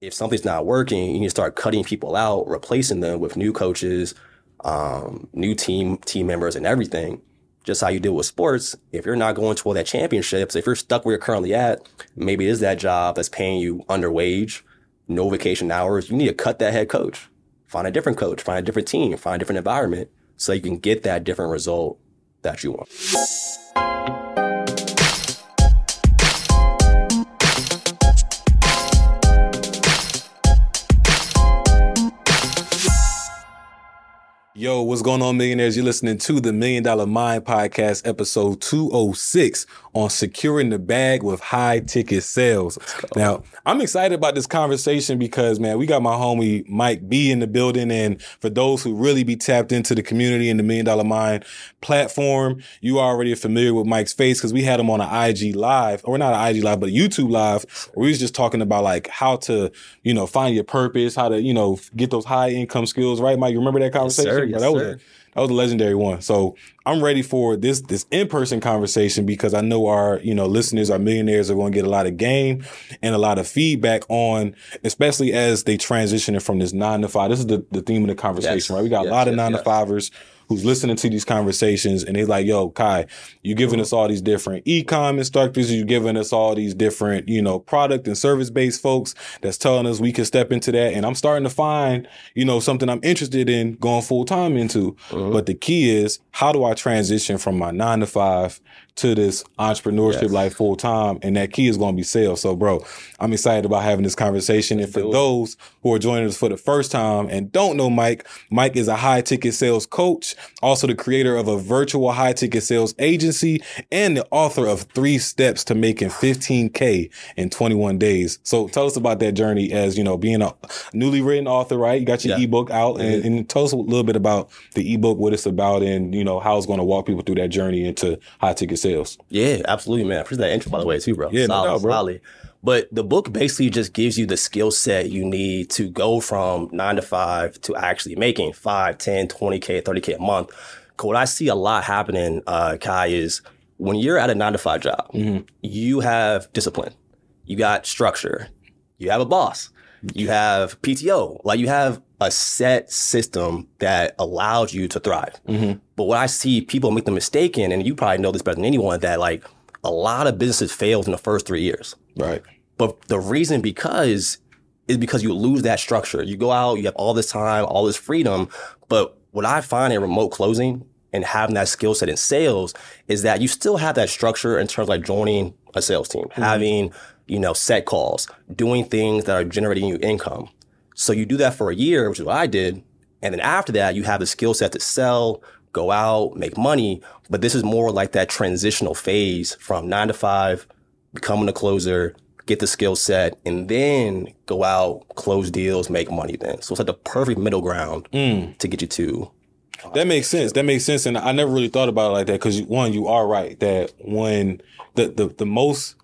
if something's not working, you need to start cutting people out, replacing them with new coaches, um, new team team members, and everything. Just how you deal with sports. If you're not going toward that championships, if you're stuck where you're currently at, maybe it is that job that's paying you under wage, no vacation hours. You need to cut that head coach, find a different coach, find a different team, find a different environment, so you can get that different result that you want. Yo, what's going on, millionaires? You're listening to the Million Dollar Mind Podcast, episode 206 on securing the bag with high ticket sales. Now, I'm excited about this conversation because, man, we got my homie Mike B in the building. And for those who really be tapped into the community and the Million Dollar Mind platform, you already are familiar with Mike's face because we had him on an IG live, or not an IG live, but a YouTube live, where we was just talking about like how to, you know, find your purpose, how to, you know, get those high income skills, right, Mike? You remember that conversation? Yes, that was sir. a that was a legendary one. So I'm ready for this this in person conversation because I know our you know listeners, our millionaires are going to get a lot of game and a lot of feedback on, especially as they transition from this nine to five. This is the, the theme of the conversation, Yes. right? We got Yes, a lot of yes, nine to fivers who's listening to these conversations and they're like, yo, Kai, you're giving us all these different e-com instructors, You're giving us all these different, you know, product and service based folks that's telling us we can step into that. And I'm starting to find, you know, something I'm interested in going full time into. Mm-hmm. But the key is how do I transition from my nine to five to this entrepreneurship Yes. life full time? And that key is going to be sales. So, bro, I'm excited about having this conversation. and for those who are joining us for the first time and don't know Mike, Mike is a high ticket sales coach, also the creator of a virtual high ticket sales agency, and the author of Three Steps to Making 15K in 21 Days. So tell us about that journey as, you know, being a newly written author, right? You got your Yeah. ebook out and, and tell us a little bit about the ebook, what it's about, and, you know, how it's going to walk people through that journey into high ticket sales. Yeah, absolutely, man. I Appreciate that intro, by the way, too, bro. Yeah, no solid, doubt, bro. solid. But the book basically just gives you the skill set you need to go from nine to five to actually making five, 10, 20K, 30K a month. what I see a lot happening, uh, Kai, is when you're at a nine to five job, Mm-hmm. you have discipline, you got structure, you have a boss, you have PTO, like you have a set system that allows you to thrive. Mm-hmm. But what I see people make the mistake in, and you probably know this better than anyone, that like a lot of businesses fails in the first three years. Right. But the reason because is because you lose that structure. You go out, you have all this time, all this freedom. But what I find in remote closing and having that skill set in sales is that you still have that structure in terms of like joining a sales team, having, you know, set calls, doing things that are generating you income. So you do that for a year, which is what I did. And then after that, you have the skill set to sell, go out, make money. But this is more like that transitional phase from nine to five, becoming a closer, get the skill set, and then go out, close deals, make money then. So it's like the perfect middle ground hmm. to get you to. Uh, that makes sense. That makes sense. And I never really thought about it like that because one, you are right that when the, the, the most,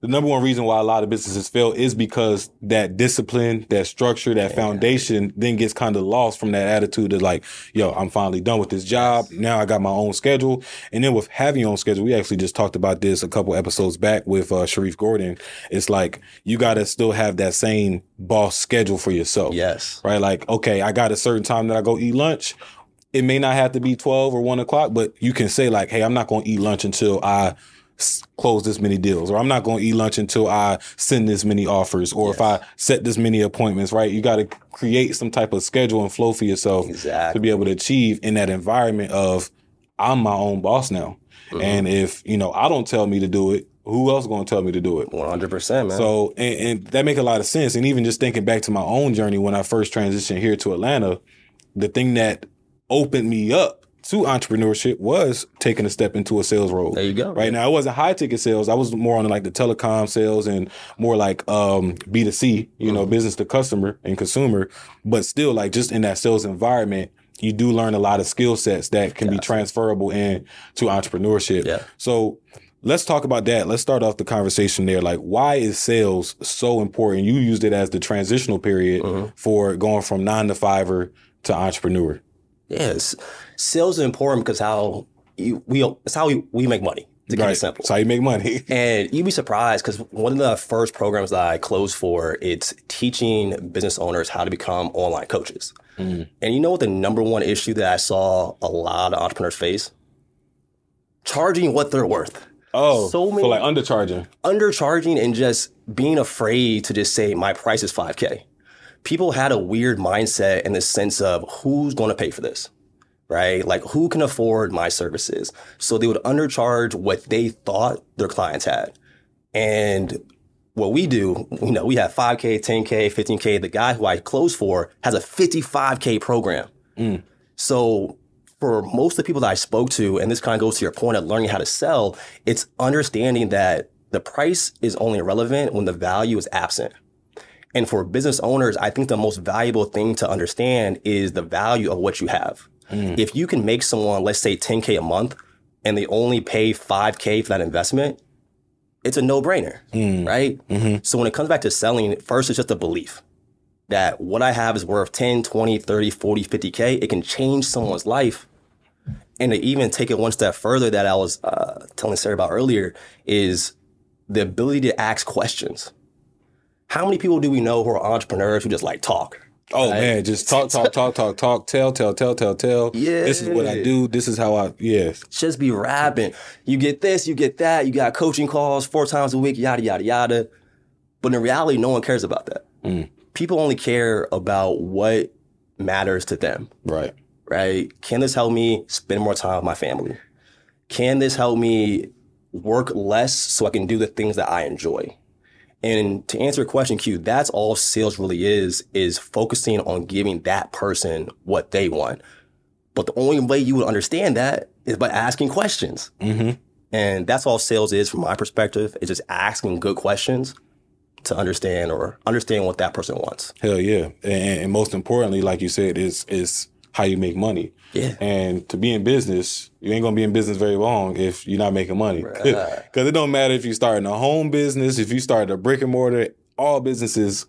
the number one reason why a lot of businesses fail is because that discipline, that structure, that foundation then gets kind of lost from that attitude of like, yo, I'm finally done with this job. Now I got my own schedule. And then with having your own schedule, we actually just talked about this a couple episodes back with uh, Sharif Gordon. It's like you got to still have that same boss schedule for yourself Yes. right? Like, okay, I got a certain time that I go eat lunch. It may not have to be 12 or 1 o'clock, but you can say, like, hey, I'm not going to eat lunch until I close this many deals, or I'm not going to eat lunch until I send this many offers, or if I set this many appointments, right? You got to create some type of schedule and flow for yourself to be able to achieve in that environment of, I'm my own boss now. And if, you know, I don't tell me to do it, who else going to tell me to do it? 100%, man. So, and, and that make a lot of sense. And even just thinking back to my own journey when I first transitioned here to Atlanta, the thing that opened me up to entrepreneurship was taking a step into a sales role. there you go. Right now, it wasn't high ticket sales. I was more on like the telecom sales and more like um, B2C, you Mm-hmm. know, business to customer and consumer. But still, like just in that sales environment, you do learn a lot of skill sets that can be transferable in to entrepreneurship. Yeah. So let's talk about that. Let's start off the conversation there. Like, why is sales so important? You used it as the transitional period Mm-hmm. for going from nine to fiver to entrepreneur. Yes, sales is important because how you, we it's how we, we make money. to keep Right. it simple. That's how you make money. And you'd be surprised because one of the first programs that I closed for, it's teaching business owners how to become online coaches. Mm. And you know what the number one issue that I saw a lot of entrepreneurs face? Charging what they're worth. Oh, So so many- like undercharging. Undercharging and just being afraid to just say my price is 5K. People had a weird mindset in the sense of who's going to pay for this? Right? Like who can afford my services? So they would undercharge what they thought their clients had. And what we do, you know, we have 5K, 10K, 15K. The guy who I close for has a 55K program. Mm. So for most of the people that I spoke to, and this kind of goes to your point of learning how to sell, it's understanding that the price is only relevant when the value is absent. And for business owners, I think the most valuable thing to understand is the value of what you have. Mm. If you can make someone, let's say 10K a month, and they only pay 5K for that investment, it's a no brainer, mm. right? Mm-hmm. So when it comes back to selling, first it's just a belief that what I have is worth 10, 20, 30, 40, 50K. It can change someone's life. And to even take it one step further that I was uh, telling Sarah about earlier is the ability to ask questions. How many people do we know who are entrepreneurs who just like talk? Oh man, just talk, talk, talk, talk, talk, tell, tell, tell, tell, tell. Yeah. This is what I do. This is how I yes. just be rapping. You get this, you get that, you got coaching calls four times a week, yada, yada, yada. But in reality, no one cares about that. Mm. People only care about what matters to them, Right. right? Can this help me spend more time with my family? Can this help me work less so I can do the things that I enjoy? And to answer your question, Q, that's all sales really is, is focusing on giving that person what they want. But the only way you would understand that is by asking questions. Mm-hmm. And that's all sales is from my perspective, is just asking good questions to understand or understand what that person wants. Hell yeah. And, and most importantly, like you said, is is how you make money. Yeah. And to be in business, you ain't gonna be in business very long if you're not making money. Because it don't matter if you starting a home business, if you start a brick and mortar, all businesses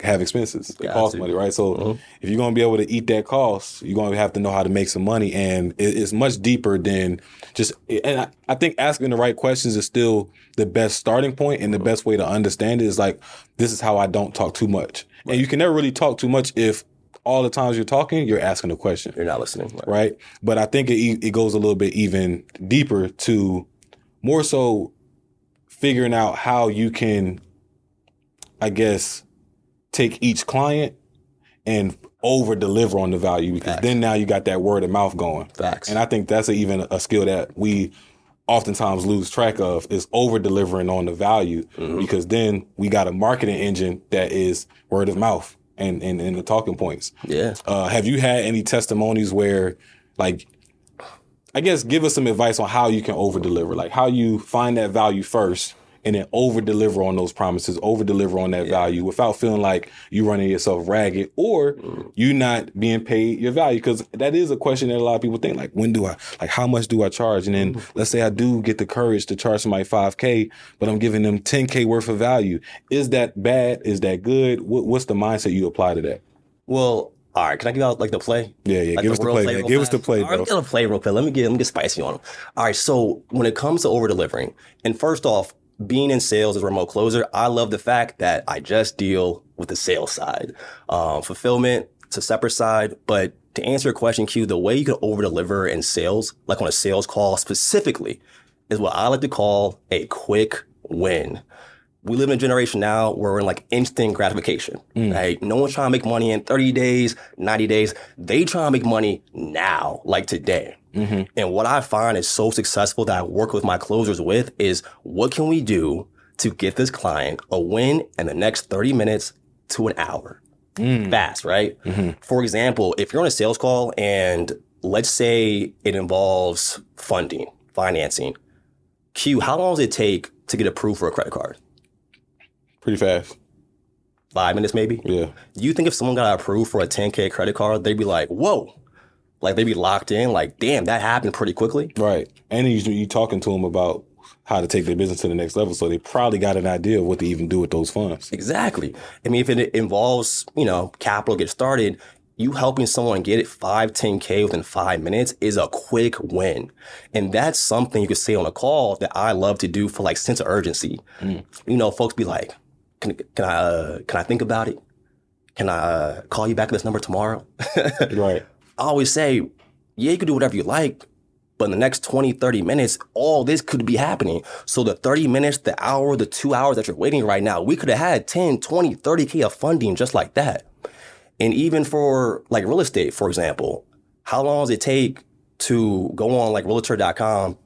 have expenses. They Got cost money, right? So Mhm. if you're gonna be able to eat that cost, you're gonna have to know how to make some money. And it, it's much deeper than just and I, I think asking the right questions is still the best starting point and the best way to understand it is like, this is how I don't talk too much. And you can never really talk too much if all the times you're talking, you're asking a question You're not listening. Right. right? But I think it it goes a little bit even deeper to more so figuring out how you can, I guess, take each client and over deliver on the value because Facts. then now you got that word of mouth going. Facts. And I think that's a, even a skill that we oftentimes lose track of is over delivering on the value Mm-hmm. because then we got a marketing engine that is word of mouth and, and, and the talking points. yeah. Uh, have you had any testimonies where, like, I guess, give us some advice on how you can over deliver, like how you find that value first and then over deliver on those promises, over deliver on that value without feeling like you're running yourself ragged or mm. you not being paid your value. Cause that is a question that a lot of people think, like, when do I, like, how much do I charge? And then mm. let's say I do get the courage to charge somebody 5K, but I'm giving them 10K worth of value. Is that bad? Is that good? What, what's the mindset you apply to that? Well, all right. Can I give out like the play? Yeah, yeah. Like give us the play, man. real Give us the fast? play, bro. Give a play real quick. Let me get let me get spicy on them. All right. So when it comes to over delivering, and first off, being in sales as a remote closer, I love the fact that I just deal with the sales side. Um, fulfillment, it's a separate side. But to answer your question, Q, the way you can over deliver in sales, like on a sales call specifically, is what I like to call a quick win we live in a generation now where we're in like instant gratification, right? No one's trying to make money in 30 days, 90 days. They trying to make money now, like today. Mm-hmm. And what I find is so successful that I work with my closers with is what can we do to get this client a win in the next 30 minutes to an hour? Mm. Fast, right? Mm-hmm. For example, if you're on a sales call and let's say it involves funding, financing, Q, how long does it take to get approved for a credit card? Pretty fast. five minutes maybe. Yeah. Do you think if someone got approved for a 10K credit card, they'd be like, whoa, like they'd be locked in, like, damn, that happened pretty quickly? Right. And you you talking to them about how to take their business to the next level, so they probably got an idea of what to even do with those funds. Exactly. I mean, if it involves, you know, capital get started, you helping someone get it 5, 10K within five minutes is a quick win. And that's something you could say on a call that I love to do for like sense of urgency. You know, folks be like, can, can I, uh, can I think about it? Can I uh, call you back at this number tomorrow? Right. I always say, yeah, you can do whatever you like, but in the next 20, 30 minutes, all this could be happening. So the 30 minutes, the hour, the two hours that you're waiting right now, we could have had 10, 20, 30K of funding just like that. And even for like real estate, for example, how long does it take to go on like realtor.com,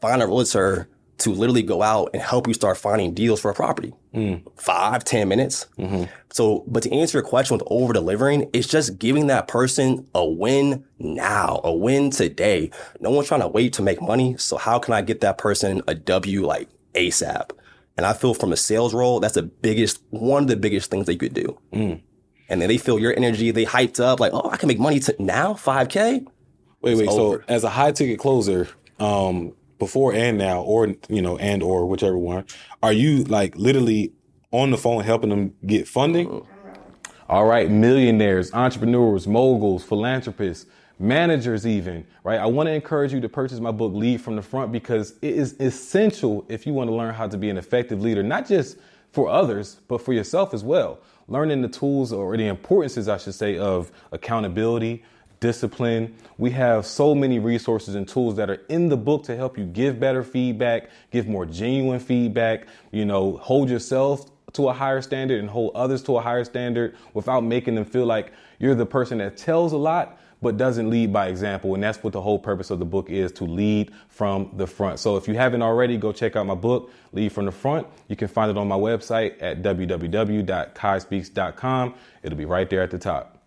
find a realtor to literally go out and help you start finding deals for a property? Mm. Five, ten minutes. Mm-hmm. So, but to answer your question with over delivering, it's just giving that person a win now, a win today. No one's trying to wait to make money. So how can I get that person a W like ASAP? And I feel from a sales role, that's the biggest, one of the biggest things they could do. Mm. And then they feel your energy, they hyped up like, oh, I can make money to now, 5K. Wait, wait. So as a high ticket closer, um, before and now, or you know, and or whichever one, are you like literally on the phone helping them get funding? All right, millionaires, entrepreneurs, moguls, philanthropists, managers, even, right? I want to encourage you to purchase my book, Lead from the Front, because it is essential if you want to learn how to be an effective leader, not just for others, but for yourself as well. Learning the tools or the importances, I should say, of accountability, discipline. We have so many resources and tools that are in the book to help you give better feedback, give more genuine feedback, you know, hold yourself to a higher standard and hold others to a higher standard without making them feel like you're the person that tells a lot but doesn't lead by example. And that's what the whole purpose of the book is to lead from the front. So if you haven't already, go check out my book, Lead from the Front. You can find it on my website at www.quiyspeaks.com. It'll be right there at the top.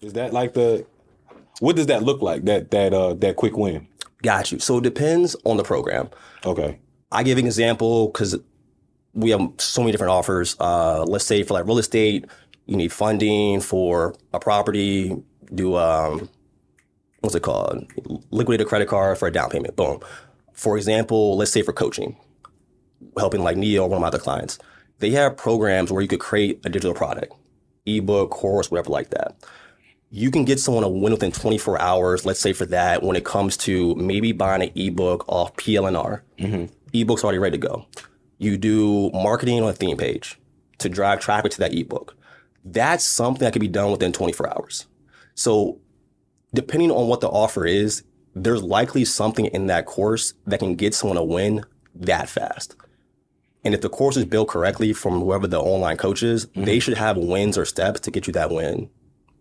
Is that like the what does that look like? That that uh that quick win. Got you. So it depends on the program. Okay. I give an example because we have so many different offers. Uh, let's say for like real estate, you need funding for a property, do um, what's it called? Liquidate a credit card for a down payment. Boom. For example, let's say for coaching, helping like Neo, or one of my other clients, they have programs where you could create a digital product, ebook, course, whatever like that. You can get someone a win within 24 hours, let's say for that, when it comes to maybe buying an ebook off PLNR. Mm-hmm. Ebook's already ready to go. You do marketing on a theme page to drive traffic to that ebook. That's something that can be done within 24 hours. So depending on what the offer is, there's likely something in that course that can get someone a win that fast. And if the course is built correctly from whoever the online coach is, mm-hmm. they should have wins or steps to get you that win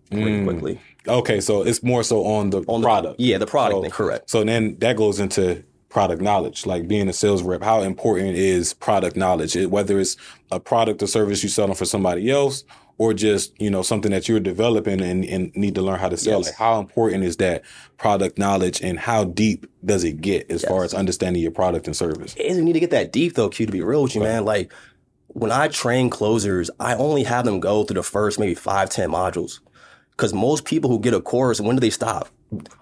pretty mm. quickly. Okay, so it's more so on the On the product. Yeah, the product So- thing, correct. So then that goes into product knowledge, like being a sales rep. How important is product knowledge? It- whether it's a product or service you're selling for somebody else, or just you know something that you're developing and, and need to learn how to sell. Yes. Like how important is that product knowledge, and how deep does it get as far as understanding your product and service? It doesn't need to get that deep though, Q, to be real with you, man. Like when I train closers, I only have them go through the first maybe five, ten modules. Because most people who get a course, when do they stop?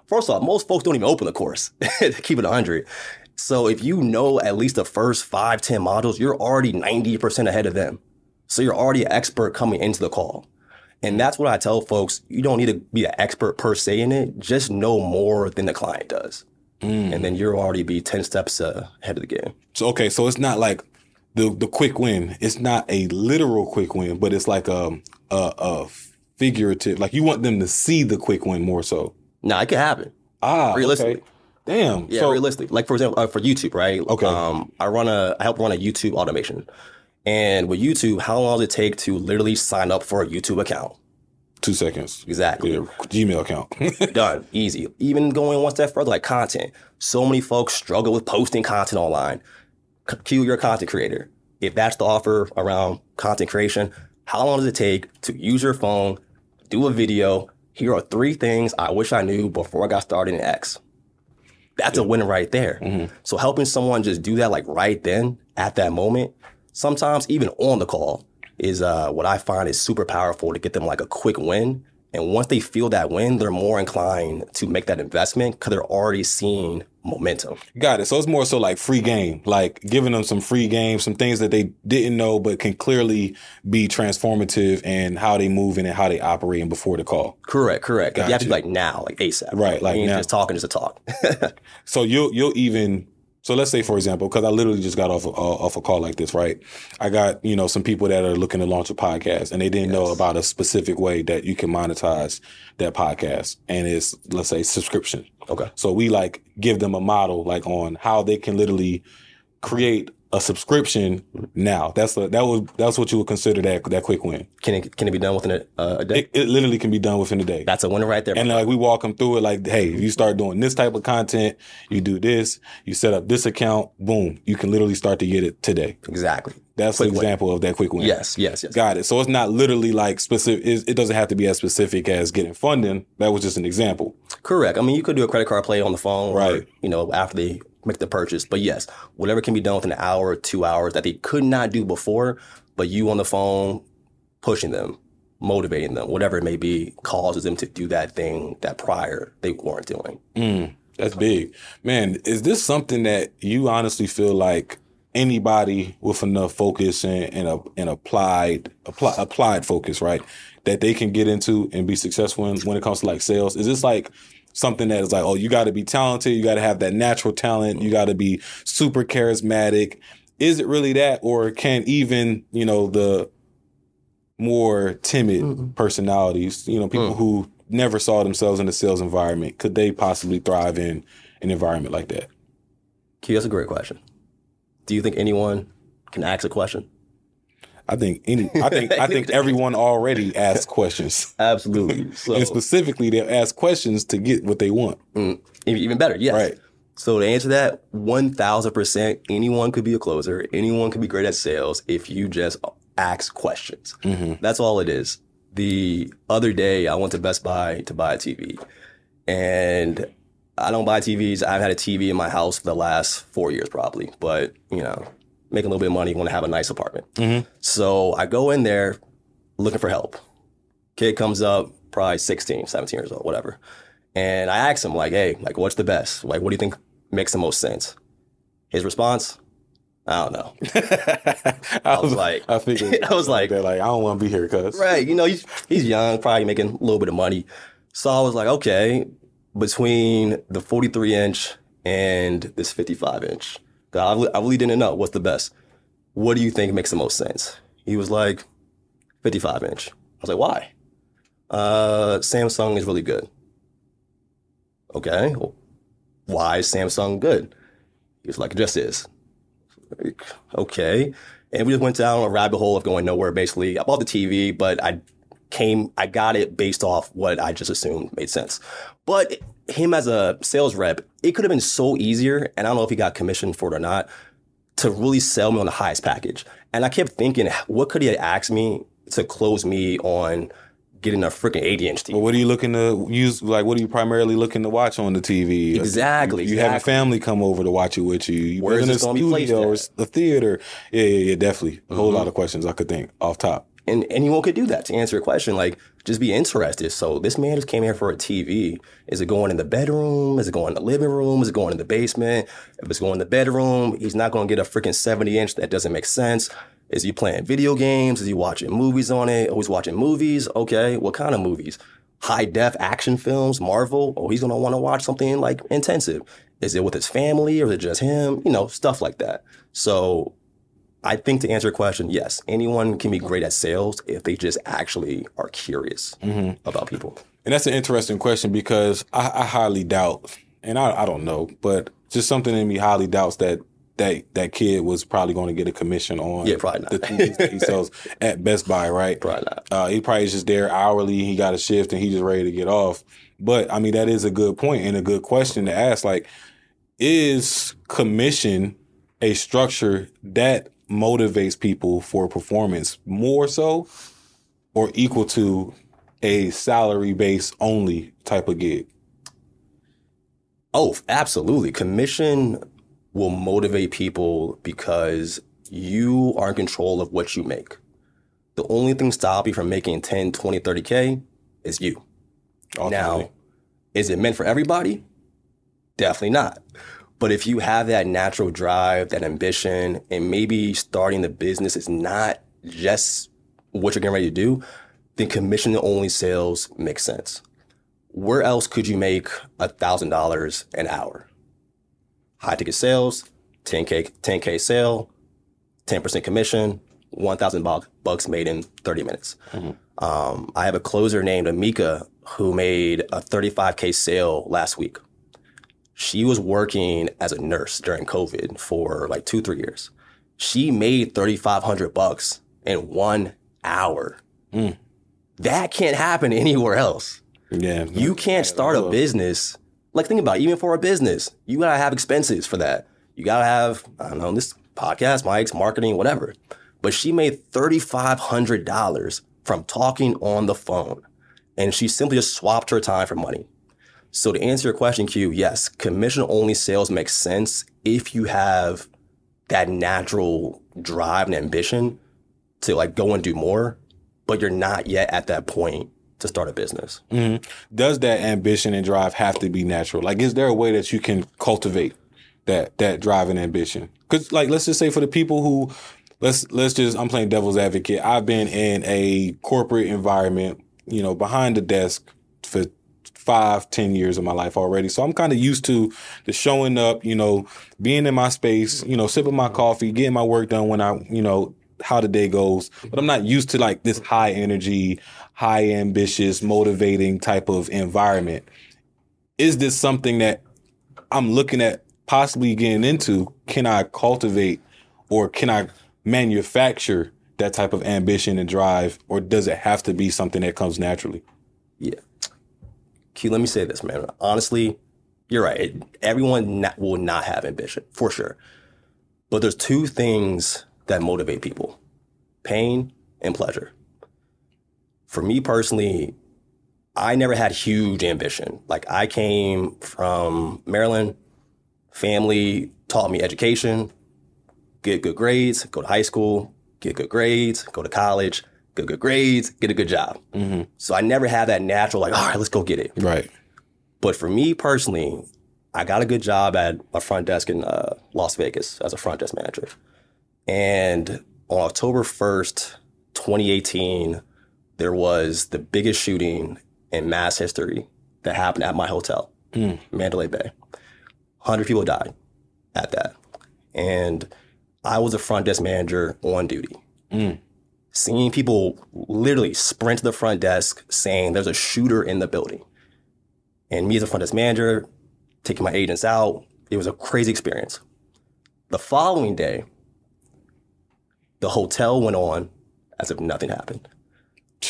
First off, most folks don't even open the course. They keep it 100. So if you know at least the first five, 10 modules, you're already 90% ahead of them. So you're already an expert coming into the call. And that's what I tell folks. You don't need to be an expert per se in it. Just know more than the client does. And then you'll already be 10 steps uh, ahead of the game. So okay, so it's not like the the quick win. It's not a literal quick win, but it's like a a, a figurative. Like you want them to see the quick win more so. Now it could happen. Ah, Realistically. okay. Damn. Yeah, so, realistically. Like for example, uh, for YouTube, right? Okay. Um, I run a, I help run a YouTube automation, and with YouTube, how long does it take to literally sign up for a YouTube account? two seconds. Exactly. Yeah, Gmail account. Done. Easy. Even going one step further, like content. So many folks struggle with posting content online. C- Q, you're a content creator. If that's the offer around content creation, how long does it take to use your phone, do a video? Here are three things I wish I knew before I got started in X. That's a win right there. So helping someone just do that like right then at that moment, sometimes even on the call, is uh, what I find is super powerful to get them like a quick win And once they feel that win, they're more inclined to make that investment because they're already seeing momentum. Got it. So it's more so like free game, like giving them some free game, some things that they didn't know but can clearly be transformative in how they move in and how they operate and before the call. Correct, correct. You have to be like now, like ASAP. Right, like ain't now. just talking just to talk. So you'll you'll even so let's say for example, because I literally just got off a, uh, off a call like this, right? I got you know some people that are looking to launch a podcast and they didn't know about a specific way that you can monetize that podcast, and it's let's say subscription. okay. So we like give them a model like on how they can literally create a subscription now. That's a, that was that's what you would consider that that quick win. Can it can it be done within a, uh, a day? It, it literally can be done within a day. That's a winner right there. And like we walk them through it, like, hey, if you start doing this type of content, you do this, you set up this account, boom, you can literally start to get it today. exactly. That's Quick an win. example of that quick win. Yes, yes, yes. Got it. So it's not literally like specific. It it doesn't have to be as specific as getting funding. That was just an example. Correct. I mean, you could do a credit card play on the phone, or, Right. you know, after they make the purchase. But yes, whatever can be done within an hour, or two hours that they could not do before, but you on the phone pushing them, motivating them, whatever it may be, causes them to do that thing that prior they weren't doing. Mm, that's big, man. Is this something that you honestly feel like anybody with enough focus and, and, a, and applied apply, applied focus, right, that they can get into and be successful in when it comes to like sales? Is this like something that is like, oh, you got to be talented, you got to have that natural talent, you got to be super charismatic? Is it really that, or can even you know the more timid personalities, you know, people hmm. who never saw themselves in the sales environment, could they possibly thrive in an environment like that? Q, that's a great question. Do you think anyone can ask a question? I think any, I think, I think everyone already asks questions, Absolutely. So and specifically they'll ask questions to get what they want. mm, even better, yes. Right. So to answer that, one thousand percent, anyone could be a closer. Anyone could be great at sales if you just ask questions. That's all it is. The other day, I went to Best Buy to buy a TV, and I don't buy TVs. I've had a TV in my house for the last four years, probably. But you know, making a little bit of money, want to have a nice apartment. Mm-hmm. So I go in there looking for help. Kid comes up, probably 16, 17 years old, whatever. And I asked him, like, hey, like, what's the best? Like, what do you think makes the most sense? His response, I don't know. I was like- I figured, I was like- that, like, I don't want to be here, cuz. Right. You know, he's, he's young, probably making a little bit of money. So I was like, okay, between the 43 inch and this 55 inch, I, really- I really didn't know what's the best. What do you think makes the most sense? He was like, 55 inch. I was like, why? Uh, Samsung is really good. Okay. well, why is Samsung good? He was like, it just is. Like, okay. And we just went down a rabbit hole of going nowhere, basically. I bought the TV, but I came, I got it based off what I just assumed made sense. But him as a sales rep, it could have been so easier, and I don't know if he got commissioned for it or not, to really sell me on the highest package. And I kept thinking, what could he have asked me to close me on getting a freaking 80 inch TV? But what are you looking to use? Like, what are you primarily looking to watch on the TV? Exactly, You, you exactly. family come over to watch it with you. You Where is building a this gonna be placed studio or a theater? Yeah, yeah, yeah, definitely. A whole Mm-hmm. lot of questions I could think off top. And anyone could do that to answer your question. Like, just be interested. So this man just came here for a TV. Is it going in the bedroom? Is it going in the living room? Is it going in the basement? If it's going in the bedroom, he's not going to get a freaking 70 inch. That doesn't make sense. Is he playing video games? Is he watching movies on it? Oh, he's watching movies. Okay. What kind of movies? High def action films, Marvel. Oh, he's going to want to watch something like intensive. Is it with his family or is it just him? You know, stuff like that. So I think to answer your question, yes, anyone can be great at sales if they just actually are curious about people. And that's an interesting question because I, I highly doubt, and I, I don't know, but just something in me highly doubts that that that kid was probably going to get a commission on Yeah, probably not. the TVs that he sells at Best Buy, right? Probably not. Uh, he probably is just there hourly. He got a shift and he just ready to get off. But I mean, that is a good point and a good question to ask. Like, is commission a structure that motivates people for performance more so or equal to a salary based only type of gig? Oh, absolutely. Commission will motivate people because you are in control of what you make. The only thing stopping you from making 10, 20, 30K is you. Ultimately. Now, is it meant for everybody? Definitely not. But if you have that natural drive, that ambition, and maybe starting the business is not just what you're getting ready to do, then commission only sales makes sense. Where else could you make $1,000 an hour? High ticket sales, 10K, 10K sale, 10% commission, 1,000 bucks made in 30 minutes. Um, I have a closer named Amika who made a 35K sale last week. She was working as a nurse during COVID for like two, three years. She made 3,500 bucks in one hour. Hmm. That can't happen anywhere else. Yeah. You can't start a business. Like think about it, even for a business, you gotta have expenses for that. You gotta have, I don't know, this podcast, mics, marketing, whatever. But she made $3,500 from talking on the phone. And she simply just swapped her time for money. So to answer your question, Q, yes, commission only sales makes sense if you have that natural drive and ambition to like go and do more, but you're not yet at that point to start a business. Mm-hmm. does that ambition and drive have to be natural? Like, is there a way that you can cultivate that that drive and ambition? Because, like, let's just say for the people who let's let's just I'm playing devil's advocate. I've been in a corporate environment, you know, behind the desk for five, ten years of my life already. So I'm kind of used to the showing up, you know, being in my space, you know, sipping my coffee, getting my work done when I, you know, how the day goes. But I'm not used to like this high energy, high ambitious, motivating type of environment. Is this something that I'm looking at possibly getting into? Can I cultivate or can I manufacture that type of ambition and drive, or does it have to be something that comes naturally? Yeah. Q, let me say this, man. Honestly, you're right. Everyone not, will not have ambition, for sure. But there's two things that motivate people pain and pleasure. For me personally, I never had huge ambition. Like, I came from Maryland, family taught me education, get good grades, go to high school, get good grades, go to college, get good grades, get a good job. Mm-hmm. So I never had that natural, like, all right, let's go get it. Right. But for me personally, I got a good job at a front desk in uh, Las Vegas as a front desk manager. And on October 1st, 2018, there was the biggest shooting in mass history that happened at my hotel, mm. Mandalay Bay. 100 people died at that. And I was a front desk manager on duty. Mm. Seeing people literally sprint to the front desk saying there's a shooter in the building. And me as a front desk manager, taking my agents out, it was a crazy experience. The following day, the hotel went on as if nothing happened.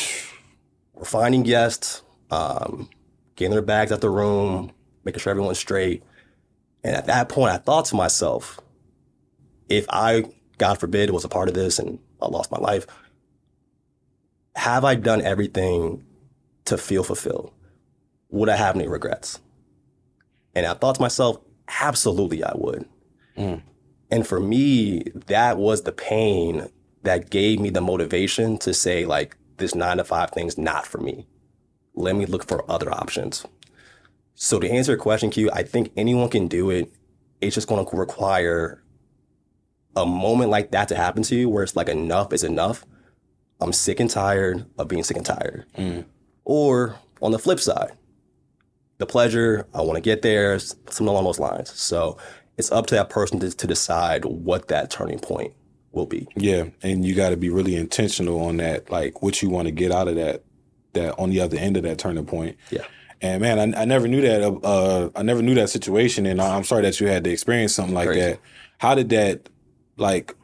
We're finding guests, um, getting their bags out the room, making sure everyone's straight. And at that point, I thought to myself, if I, God forbid, was a part of this and I lost my life, have I done everything to feel fulfilled? Would I have any regrets? And I thought to myself, absolutely I would. Mm. And for me, that was the pain that gave me the motivation to say, like, this nine to five thing's not for me. Let me look for other options. So to answer your question, Q, I think anyone can do it. It's just going to require a moment like that to happen to you where it's like enough is enough. I'm sick and tired of being sick and tired. Or on the flip side, the pleasure, I want to get there, something along those lines. So it's up to that person to, to decide what that turning point will be. Yeah, and you got to be really intentional on that, like what you want to get out of that, that on the other end of that turning point. Yeah. And man, I, I never knew that. Uh, I never knew that situation, and I'm sorry that you had to experience something like Crazy. that. How did that, like,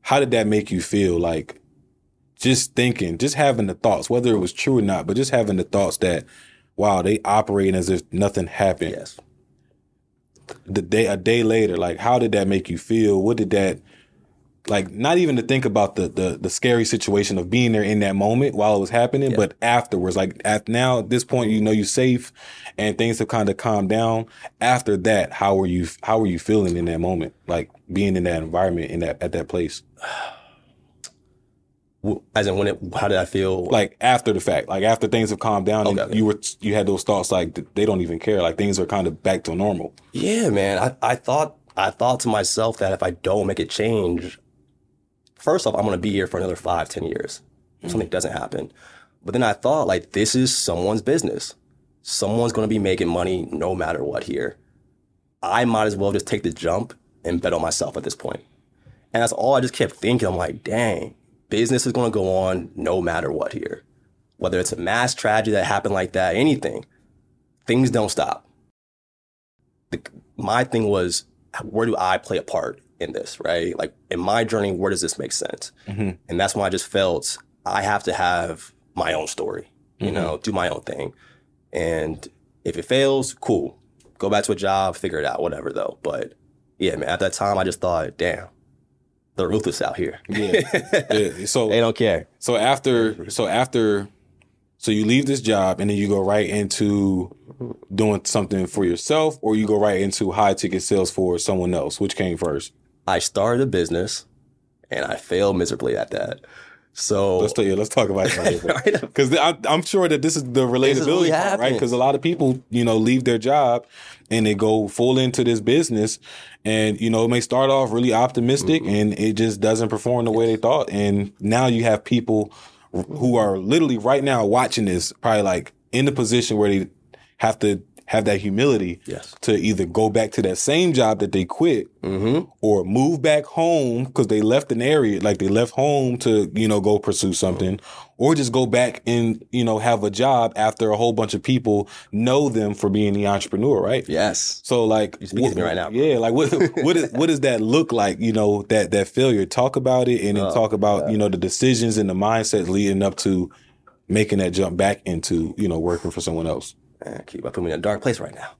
how did that make you feel? Like, just thinking, just having the thoughts, whether it was true or not, but just having the thoughts that, wow, they operate as if nothing happened. Yes. The day, a day later, like, how did that make you feel? What did that? like not even to think about the the the scary situation of being there in that moment while it was happening, but afterwards, like at now at this point, you know you're safe and things have kind of calmed down. After that, how were you how were you feeling in that moment? Like being in that environment in that at that place. As in when it, how did I feel? Like after the fact, like after things have calmed down, Okay, and okay. you were you had those thoughts like they don't even care, like things are kind of back to normal. Yeah, man. I, I thought I thought to myself that if I don't make a change, first off, I'm gonna be here for another five, ten years. If Something doesn't happen. But then I thought like this is someone's business. Someone's gonna be making money no matter what here. I might as well just take the jump and bet on myself at this point. And that's all I just kept thinking. I'm like, dang, business is gonna go on no matter what here. Whether it's a mass tragedy that happened like that, anything, things don't stop the, my thing was where do I play a part in this, right? Like in my journey, where does this make sense? Mhm. And that's when I just felt I have to have my own story, you Mhm. know, do my own thing. And if it fails, cool. Go back to a job, figure it out, whatever though. But yeah, man, at that time I just thought, damn, they're ruthless out here. Yeah. Yeah, So they don't care. So after, so after, so you leave this job and then you go right into doing something for yourself, or you go right into high ticket sales for someone else. Which came first? I started a business and I failed miserably at that. So Let's you. Let's talk about it because I'm, I'm sure that this is the relatability is part, right? Because a lot of people, you know, leave their job and they go full into this business, and you know, it may start off really optimistic, Mm-hmm. and it just doesn't perform the way they thought, and now you have people who are literally right now watching this, probably like in the position where they have to have that humility Yes. to either go back to that same job that they quit Mm-hmm. or move back home because they left an area, like they left home to, you know, go pursue something, or just go back and, you know, have a job after a whole bunch of people know them for being the entrepreneur, right? Yes. So like, You're speaking to me right now. Yeah, like what what is, what does that look like? You know, that that failure. Talk about it, and then Oh, talk about you know the decisions and the mindset leading up to making that jump back into you know working for someone else. Man, keep putting me in a dark place right now.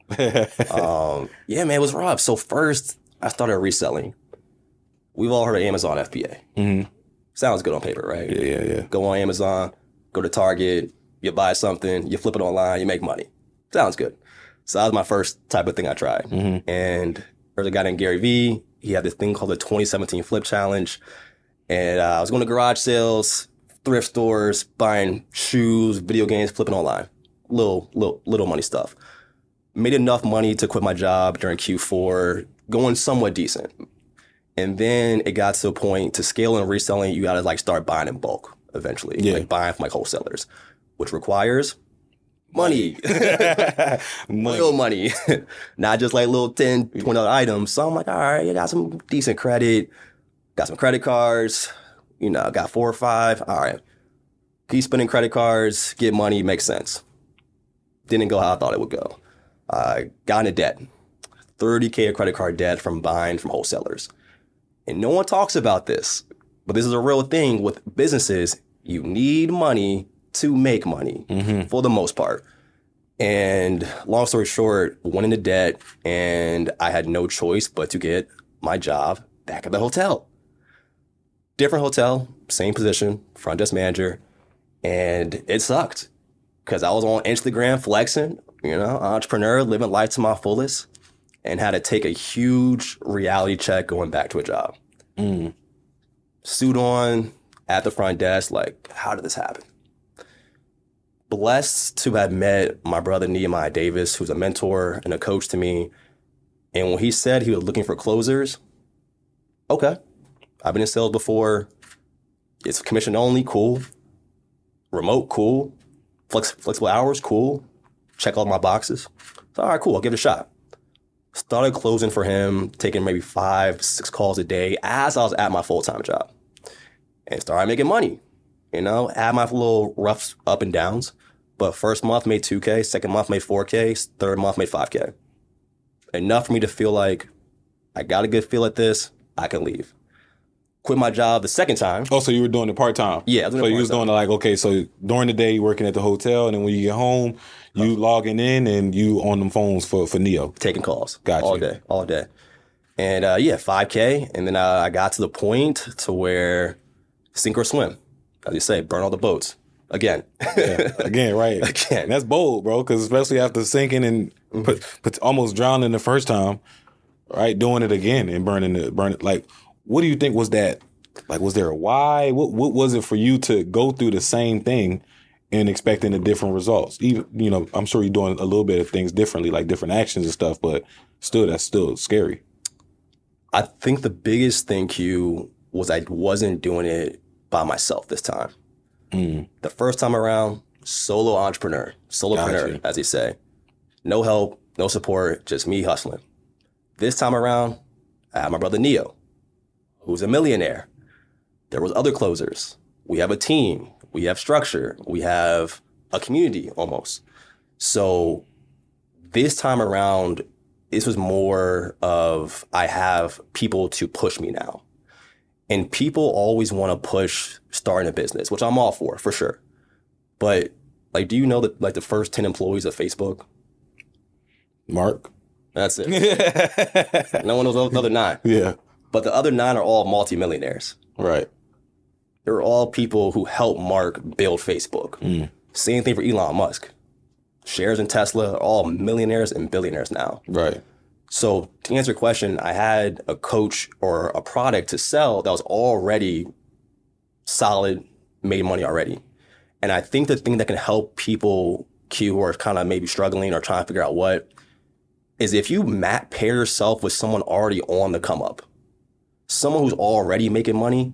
um, yeah, man, it was rough. So first, I started reselling. We've all heard of Amazon FBA. Mhm. Sounds good on paper, right? Yeah, yeah, yeah. Go on Amazon, go to Target, you buy something, you flip it online, you make money. Sounds good. So that was my first type of thing I tried. Mhm. And there's a guy named Gary Vee. He had this thing called the 2017 Flip Challenge. And uh, I was going to garage sales, thrift stores, buying shoes, video games, flipping online. Little, little, little money stuff. Made enough money to quit my job during Q4, going somewhat decent. And then it got to a point to scale and reselling, you got to like start buying in bulk eventually, Yeah. like buying from like wholesalers, which requires money. Money. real money, not just like little 10 20 dollar items. So I'm like, all right, you got some decent credit, got some credit cards, you know, got four or five. All right, keep spending credit cards, get money, makes sense. Didn't go how I thought it would go. I got into debt, 30k of credit card debt from buying from wholesalers, and no one talks about this, but this is a real thing with businesses. You need money to make money Mhm. for the most part. And long story short, went into debt and I had no choice but to get my job back at the hotel. Different hotel, same position, front desk manager. And it sucked because I was on Instagram flexing, you know, entrepreneur, living life to my fullest, and had to take a huge reality check going back to a job. Mm. Suit on at the front desk, like, how did this happen? blessed to have met my brother Nehemiah Davis, who's a mentor and a coach to me. And when he said he was looking for closers, okay, I've been in sales before. It's commission only, cool. Remote, cool. Flex, flexible hours, cool. Check all my boxes. So, all right, cool. I'll give it a shot. Started closing for him, taking maybe five, six calls a day as I was at my full time job, and started making money. You know, had my little rough up and downs. But first month made 2K, second month made 4K, third month made 5K. Enough for me to feel like I got a good feel at this, I can leave. Quit my job the second time. Oh, so you were doing it part time? Yeah, I was doing so you was doing it like okay, so during the day you working at the hotel, and then when you get home, you logging in and you on them phones for for Neo. taking calls Gotcha. all day, all day. And uh, yeah, 5K. And then uh, I got to the point to where sink or swim, as you say, burn all the boats again. Yeah, again, right? Again. And that's bold, bro. Because especially after sinking and Mm-hmm. put, put almost drowning the first time, right? Doing it again and burning the burn it, burning. Like, what do you think was that Like, was there a why? What What was it for you to go through the same thing and expecting the different results? Even you know, I'm sure you're doing a little bit of things differently, like different actions and stuff, but still, that's still scary. I think the biggest thing, Q, was I wasn't doing it by myself this time. Mm. The first time around, solo entrepreneur, solopreneur, Gotcha. as they say. No help, no support, just me hustling. This time around, I have my brother Neo, who's a millionaire. There was other closers. We have a team. We have structure. We have a community almost. So this time around, this was more of I have people to push me now. And people always want to push starting a business, which I'm all for, for sure. But like, do you know that like the first 10 employees of Facebook? Mark. That's it. No one knows the other nine. But the other nine are all multimillionaires. Right. They're all people who helped Mark build Facebook. Mm. Same thing for Elon Musk. Shares in Tesla are all millionaires and billionaires now. Right. So to answer your question, I had a coach or a product to sell that was already solid, made money already. And I think the thing that can help people Q who are kind of maybe struggling or trying to figure out what is if you map pair yourself with someone already on the come up, someone who's already making money.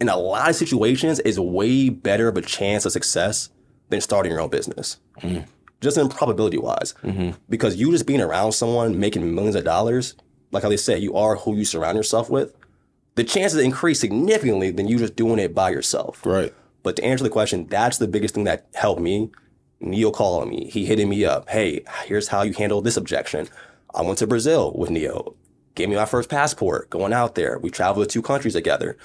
In a lot of situations, is way better of a chance of success than starting your own business. Mm. Just in probability wise hmm because you just being around someone making millions of dollars, like how they say, you are who you surround yourself with. The chances increase significantly than you just doing it by yourself. Right. But to answer the question, that's the biggest thing that helped me. Neo calling me, he hitting me up. Hey, here's how you handle this objection. I went to Brazil with Neo, gave me my first passport, going out there. We traveled to two countries together.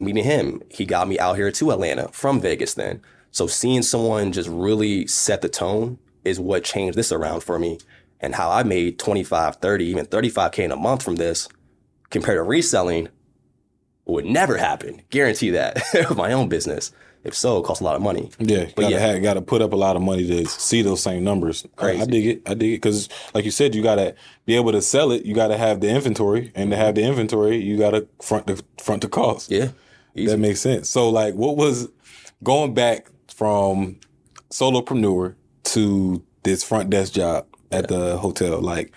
Meeting him, he got me out here to Atlanta from Vegas then. So seeing someone just really set the tone is what changed this around for me and how I made 25, 30, even 35K in a month from this compared to reselling would never happen. Guarantee that with my own business. If so, it costs a lot of money. Yeah, But gotta yeah. have, gotta put up a lot of money to see those same numbers. I- I Crazy. dig it. I dig it because, like you said, you gotta be able to sell it. You gotta have the inventory, and to have the inventory, you gotta front the front the cost. Yeah. Easy. That makes sense. So, like, what was going back from solopreneur to this front desk job at the hotel? Like,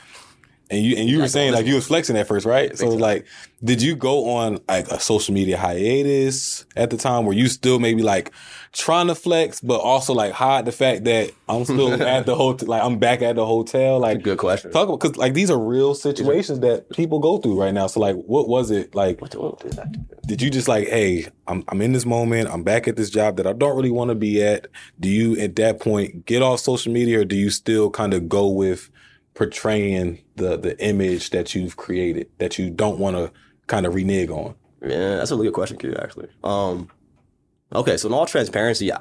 and you and you were saying like you was flexing at first, right? So, like, did you go on like a social media hiatus at the time? Were you still maybe like trying to flex, but also like hide the fact that I'm still at the hotel, like I'm back at the hotel, like. Good question. Talk about because like these are real situations that people go through right now. So like, what was it like? What what did did you just like, hey, I'm I'm in this moment, I'm back at this job that I don't really want to be at. Do you at that point get off social media or do you still kind of go with portraying the the image that you've created that you don't want to kind of renege on? Yeah, that's a really good question, Q, actually. Um, okay, so in all transparency, I,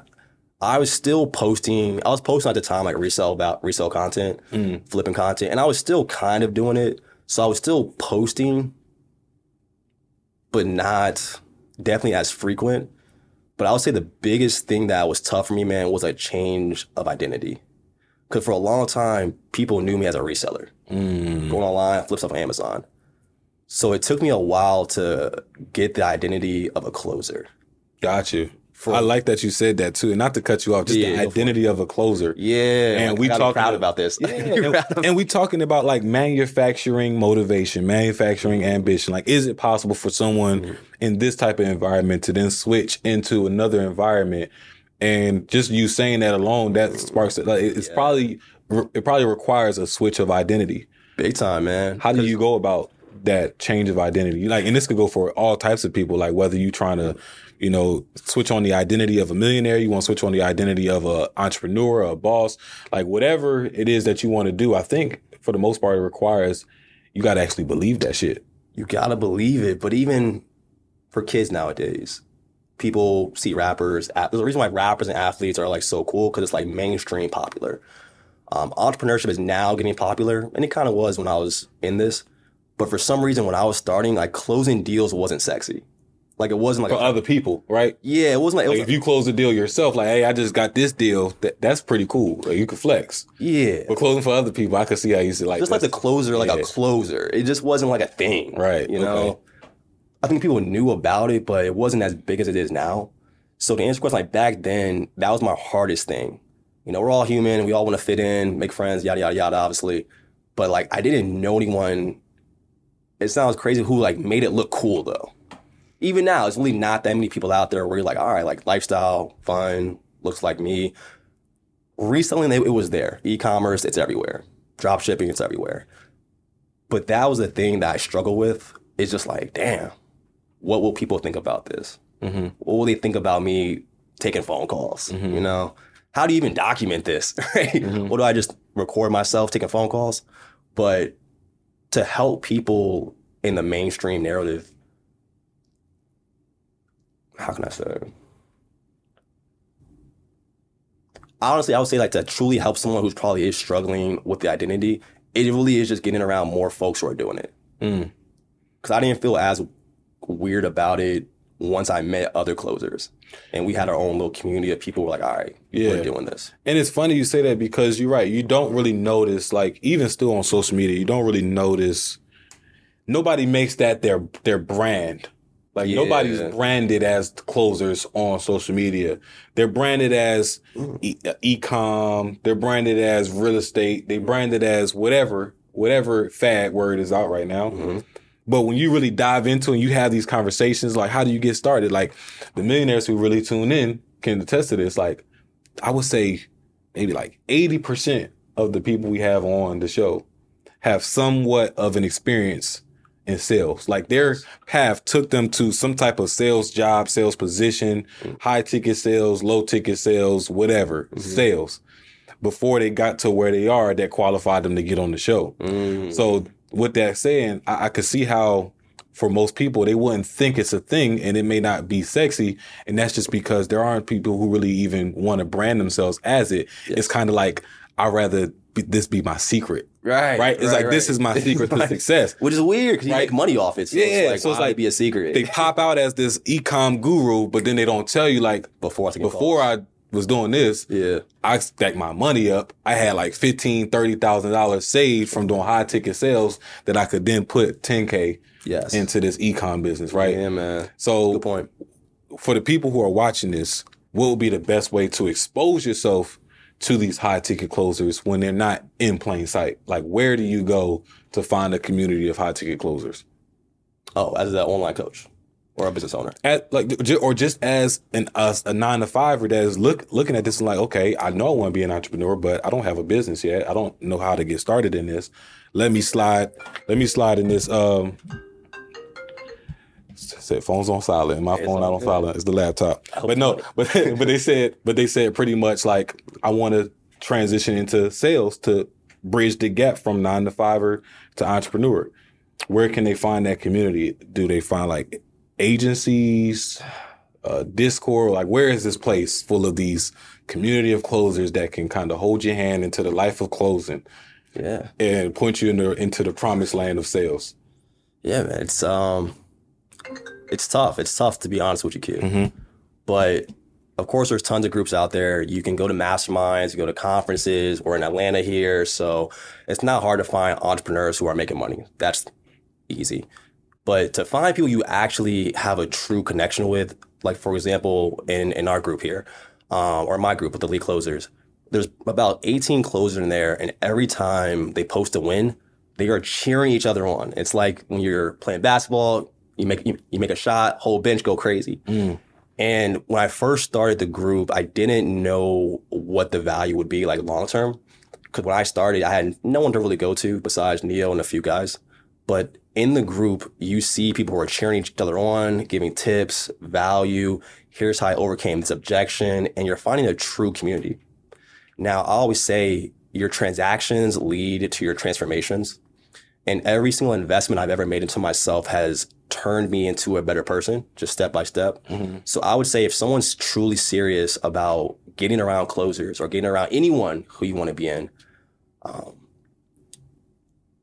I was still posting, I was posting at the time like resell about resell content, Mm. flipping content, and I was still kind of doing it. So I was still posting, but not definitely as frequent. But I would say the biggest thing that was tough for me, man, was a change of identity. Because for a long time, people knew me as a reseller Mm. going online, flip stuff on Amazon. So it took me a while to get the identity of a closer. Got you. For- I like that you said that too, and not to cut you off, just Yeah, the identity of a closer. Yeah, And like, we talking proud about this. Yeah, and, and we talking about like manufacturing motivation, manufacturing ambition. Like, is it possible for someone Mm-hmm. in this type of environment to then switch into another environment? And just you saying that alone, that sparks it. Like, it's Yeah. probably it probably requires a switch of identity. Big time, man. How do you go about that change of identity? Like, and this could go for all types of people. Like, whether you're trying to, you know, switch on the identity of a millionaire, you want to switch on the identity of a entrepreneur, a boss, like whatever it is that you want to do. I think for the most part, it requires you got to actually believe that shit. You gotta believe it. But even for kids nowadays, people see rappers. a- There's a reason why rappers and athletes are like so cool because it's like mainstream popular. Um, entrepreneurship is now getting popular, and it kind of was when I was in this. But for some reason, when I was starting, like closing deals wasn't sexy. Like it wasn't like For a, other people, right? yeah, it wasn't like, it Like was if you close the deal yourself, like, hey, I just got this deal. That, that's pretty cool. Like, you can flex. yeah, But closing for other people, I could see how you say like just like the closer, like yeah. a closer. It just wasn't like a thing, Right, You know. okay. I think people knew about it, but it wasn't as big as it is now. So to answer your question, like back then, that was my hardest thing. You know, we're all human. We all want to fit in, make friends, yada yada yada. Obviously, but like I didn't know anyone. It sounds crazy who like made it look cool though. Even now, it's really not that many people out there where you're like, all right, like lifestyle, fun, looks like me. Reselling, it was there. E-commerce, it's everywhere. Drop shipping, it's everywhere. But that was the thing that I struggle with. It's just like, damn, what will people think about this? Mm-hmm. What will they think about me taking phone calls? You know, how do you even document this? Right? What do I just record myself taking phone calls? But to help people in the mainstream narrative, how can I say? Honestly, I would say like to truly help someone who's probably is struggling with the identity, it really is just getting around more folks who are doing it. Mm. Because I didn't feel as weird about it once I met other closers. And we had our own little community of people who were like, all right, Yeah. we're doing this. And it's funny you say that because you're right. You don't really notice, like even still on social media, you don't really notice. Nobody makes that their their brand. Like Yeah. nobody's branded as closers on social media. They're branded as e- e-com. They're branded as real estate. They branded as whatever whatever fad word is out right now. Mhm. But when you really dive into and you have these conversations, like how do you get started? Like the millionaires who really tune in can attest to this. Like I would say maybe like 80% of the people we have on the show have somewhat of an experience in sales. Like their path took them to some type of sales job, sales position, high ticket sales, low ticket sales, whatever, sales before they got to where they are that qualified them to get on the show. Mm. So with that saying, I, I could see how for most people they wouldn't think it's a thing and it may not be sexy. And that's just because there aren't people who really even want to brand themselves as it. It's kind of like I'd rather be, this be my secret. Right. Right? It's like this is my secret to success. Which is weird because you Right. make money off it. So Yeah, it's like, so it's like be a secret. They pop out as this ecom guru, but then they don't tell you like before I before I was doing this, Yeah. I stacked my money up. I had like fifteen, thirty thousand dollars saved from doing high ticket sales that I could then put ten k Yes. into this ecom business, right? Yeah, man. So Good point. for the people who are watching this, what would be the best way to expose yourself to these high ticket closers when they're not in plain sight? Like where do you go to find a community of high ticket closers? Oh, as that online coach or a business owner. At like or just as an us a nine to fiver that is look looking at this and like, okay, I know I want to be an entrepreneur, but I don't have a business yet. I don't know how to get started in this. Let me slide. Let me slide in this. Um, said phone's on silent. My It's phone not on good. silent. It's the laptop. But no, but but they said but they said pretty much like I want to transition into sales to bridge the gap from nine to fiver to entrepreneur. Where can they find that community? Do they find like agencies, uh, Discord? Like where is this place full of these community of closers that can kind of hold your hand into the life of closing Yeah. and point you in the, into the promised land of sales? Yeah, man. It's um it's tough. It's tough to be honest with you, kid. Mhm. But of course there's tons of groups out there. You can go to masterminds, you go to conferences. We're in Atlanta here, so it's not hard to find entrepreneurs who are making money. That's easy. But to find people you actually have a true connection with, like for example, in in our group here, um, or my group with the lead closers, there's about 18 closers in there, and every time they post a win, they are cheering each other on. It's like when you're playing basketball, you make you, you make a shot, whole bench go crazy. Mm. And when I first started the group, I didn't know what the value would be like long term. Because when I started, I had no one to really go to besides Neo and a few guys. But in the group, you see people who are cheering each other on, giving tips, value. Here's how I overcame this objection, and you're finding a true community. Now, I always say your transactions lead to your transformations. And every single investment I've ever made into myself has turned me into a better person, just step by step. So I would say if someone's truly serious about getting around closers or getting around anyone who you want to be in, um,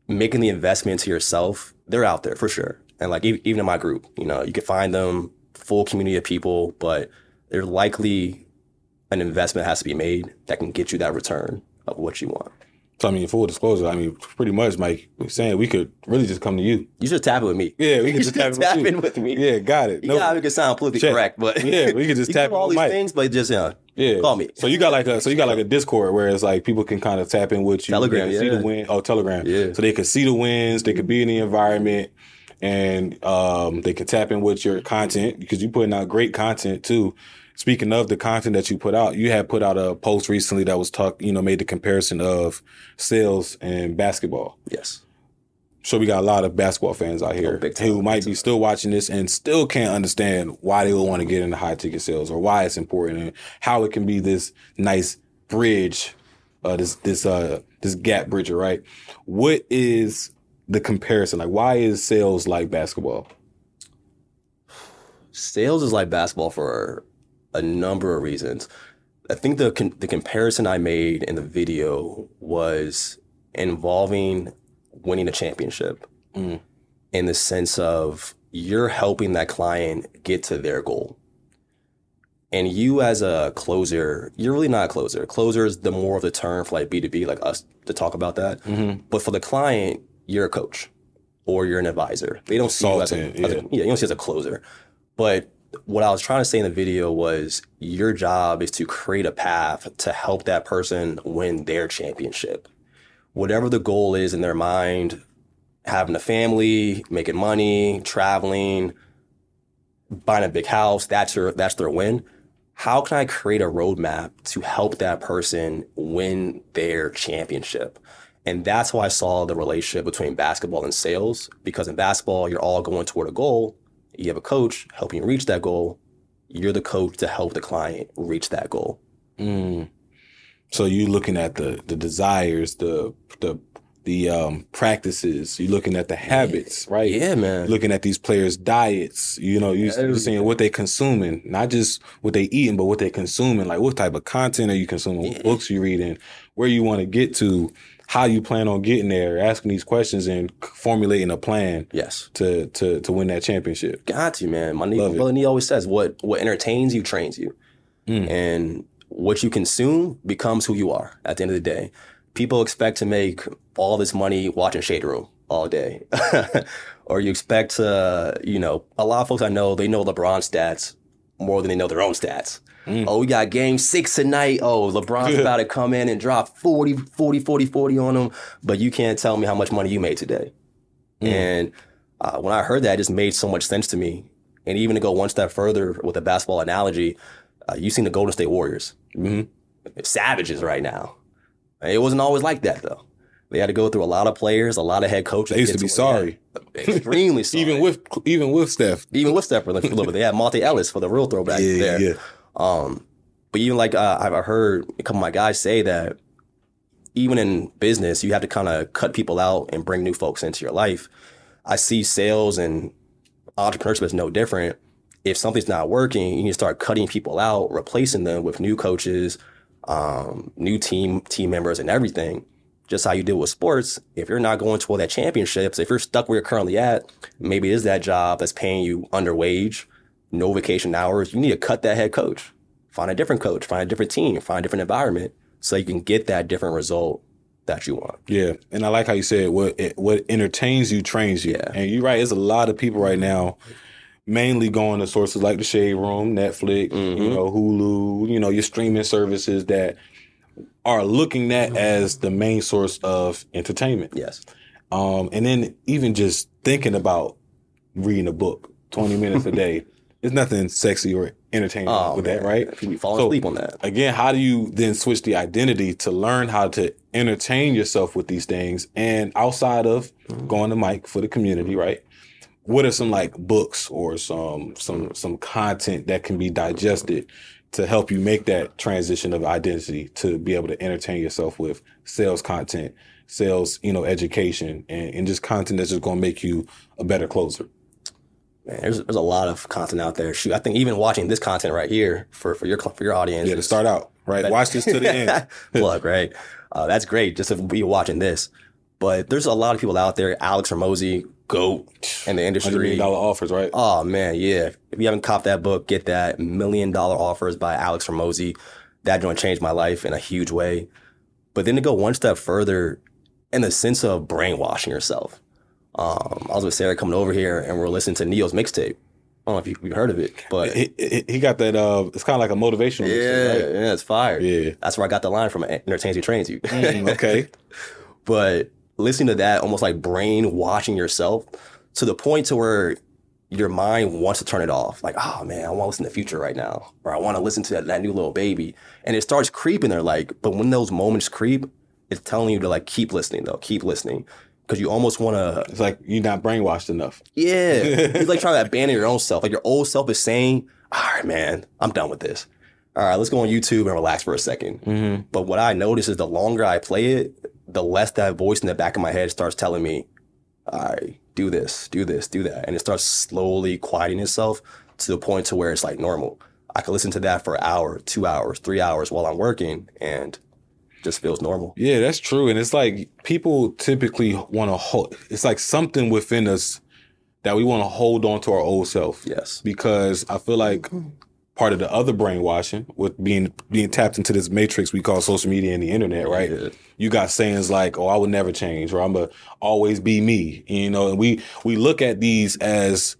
making the investment to yourself, they're out there for sure. And like even in my group, you know, you can find them full community of people, but they're likely an investment has to be made that can get you that return of what you want. So I mean, full disclosure, I mean, pretty much, Mike, we're saying we could really just come to you. You should tap it with me. Yeah, we can just tap, tap it with in with me. Yeah, got it. You gotta make it sound politically Check. correct, but Yeah, we can just you tap do all with these Mike. things, but just you know, Yeah, Call me. So you got like a so you got like a Discord where it's like people can kind of tap in with you. Telegram, can see yeah. the win. Oh, Telegram. Yeah. So they can see the wins. They could be in the environment, and um, they can tap in with your content because you're putting out great content too. Speaking of the content that you put out, you had put out a post recently that was talk, you know, made the comparison of sales and basketball. yes, So we got a lot of basketball fans out here Oh, who might be still watching this and still can't understand why they would want to get into high ticket sales or why it's important and how it can be this nice bridge, uh, this this uh this gap bridger, right? What is the comparison? Like, why is sales like basketball? sales is like basketball for a number of reasons. I think the the comparison I made in the video was involving winning a championship Mm. in the sense of you're helping that client get to their goal. And you as a closer, you're really not a closer. Closer is the more of the term for like B2B, like us to talk about that. Mm-hmm. But for the client, you're a coach or you're an advisor. They don't see you as a, Consultant, as a- yeah. yeah, you don't see as a closer. But what I was trying to say in the video was your job is to create a path to help that person win their championship. Whatever the goal is in their mind, having a family, making money, traveling, buying a big house, that's your that's their win. How can I create a roadmap to help that person win their championship? And that's why I saw the relationship between basketball and sales. Because in basketball, you're all going toward a goal. You have a coach helping you reach that goal. You're the coach to help the client reach that goal. Mm. So you're looking at the the desires, the the the um, practices. You're looking at the habits, right? Yeah, man. looking at these players' diets. You know, you- you're Everything. seeing what they consuming, not just what they eating, but what they consuming. Like what type of content are you consuming? What books you reading? Where you want to get to? How you plan on getting there? Asking these questions and formulating a plan yes. to to to win that championship. Got to, man. My Neo, Love it. brother Neo always says, "What what entertains you trains you," Mm. and what you consume becomes who you are. At the end of the day, people expect to make all this money watching Shade Room all day, or you expect to, you know, a lot of folks I know they know LeBron stats more than they know their own stats. Mm. Oh, we got game six tonight. Oh, LeBron's about to come in and drop 40, 40, 40, 40 on them, but you can't tell me how much money you made today. Mm. And uh, when I heard that, it just made so much sense to me. And even to go one step further with a basketball analogy, uh, you've seen the Golden State Warriors, hmm savages right now. It wasn't always like that though. They had to go through a lot of players, a lot of head coaches. They used get to be sorry, extremely sorry. even with even with Steph. even with Steph for a little bit. They had Monta Ellis for the real throwback Yeah, there. yeah. Um, but even like uh, I've heard a couple of my guys say that even in business, you have to kind of cut people out and bring new folks into your life. I see sales and entrepreneurship is no different. If something's not working, you need to start cutting people out, replacing them with new coaches, um, new team team members, and everything. Just how you deal with sports. If you're not going toward that championships, if you're stuck where you're currently at, maybe it is that job that's paying you under wage, no vacation hours. You need to cut that head coach, find a different coach, find a different team, find a different environment, so you can get that different result that you want. Yeah, and I like how you said what it, what entertains you trains you. Yeah. And you're right. There's a lot of people right now, mainly going to sources like the Shade Room, Netflix, you Mhm. know, Hulu, you know, your streaming services that are looking at as the main source of entertainment. Yes. Um, and then even just thinking about reading a book, 20 minutes a day, there's nothing sexy or entertaining Oh, with man. that, right? People falling So- asleep on that. again, how do you then switch the identity to learn how to entertain yourself with these things? And outside of going to Mike for the community, right? What are some like books or some some some content that can be digested to help you make that transition of identity to be able to entertain yourself with sales content, sales, you know, education, and, and just content that's just going to make you a better closer. Man, there's there's a lot of content out there. Shoot, I think even watching this content right here for for your for your audience. Yeah, to start out, right? Watch this to the end. Plug, right? Uh, that's great just to be watching this. But there's a lot of people out there. Alex Hormozi, GOAT in the industry. million dollar offers, right? Oh man, yeah. If you haven't copped that book, get that Million Dollar Offers by Alex Hormozi. That joint changed my life in a huge way. But then to go one step further in the sense of brainwashing yourself. Um, I was with Sarah coming over here and we're listening to Neo's mixtape. I don't know if you, you've heard of it, but He, he- he got that. Uh, it's kind of like a motivational. yeah, mixtape, right? yeah, it's fire. Yeah. That's where I got the line from. Entertains you, trains you. Mm, okay. but listening to that almost like brainwashing yourself to the point to where your mind wants to turn it off. Like oh man i want to listen to the future right now or i want to listen to that, that new little baby. And it starts creeping there like but when those moments creep it's telling you to like keep listening though keep listening because you almost want to It's like you're not brainwashed enough. yeah. It's like trying to abandon your own self. Like your old self is saying all right man i'm done with this. All right let's go on youtube and relax for a 2nd Mm-hmm. but what I notice is the longer I play it, the less that voice in the back of my head starts telling me, all right, do this, do this, do that. And it starts slowly quieting itself to the point to where it's like normal. I can listen to that for an hour, two hours, three hours while I'm working and just feels normal. Yeah, that's true. And it's like people typically want to hold. It's like something within us that we want to hold on to our old self. Yes. because I feel like mm-hmm. Part of the other brainwashing with being being tapped into this matrix we call social media and the internet, right? Yeah. You got sayings like, "Oh, I would never change," or "I'm gonna always be me," you know. And we we look at these as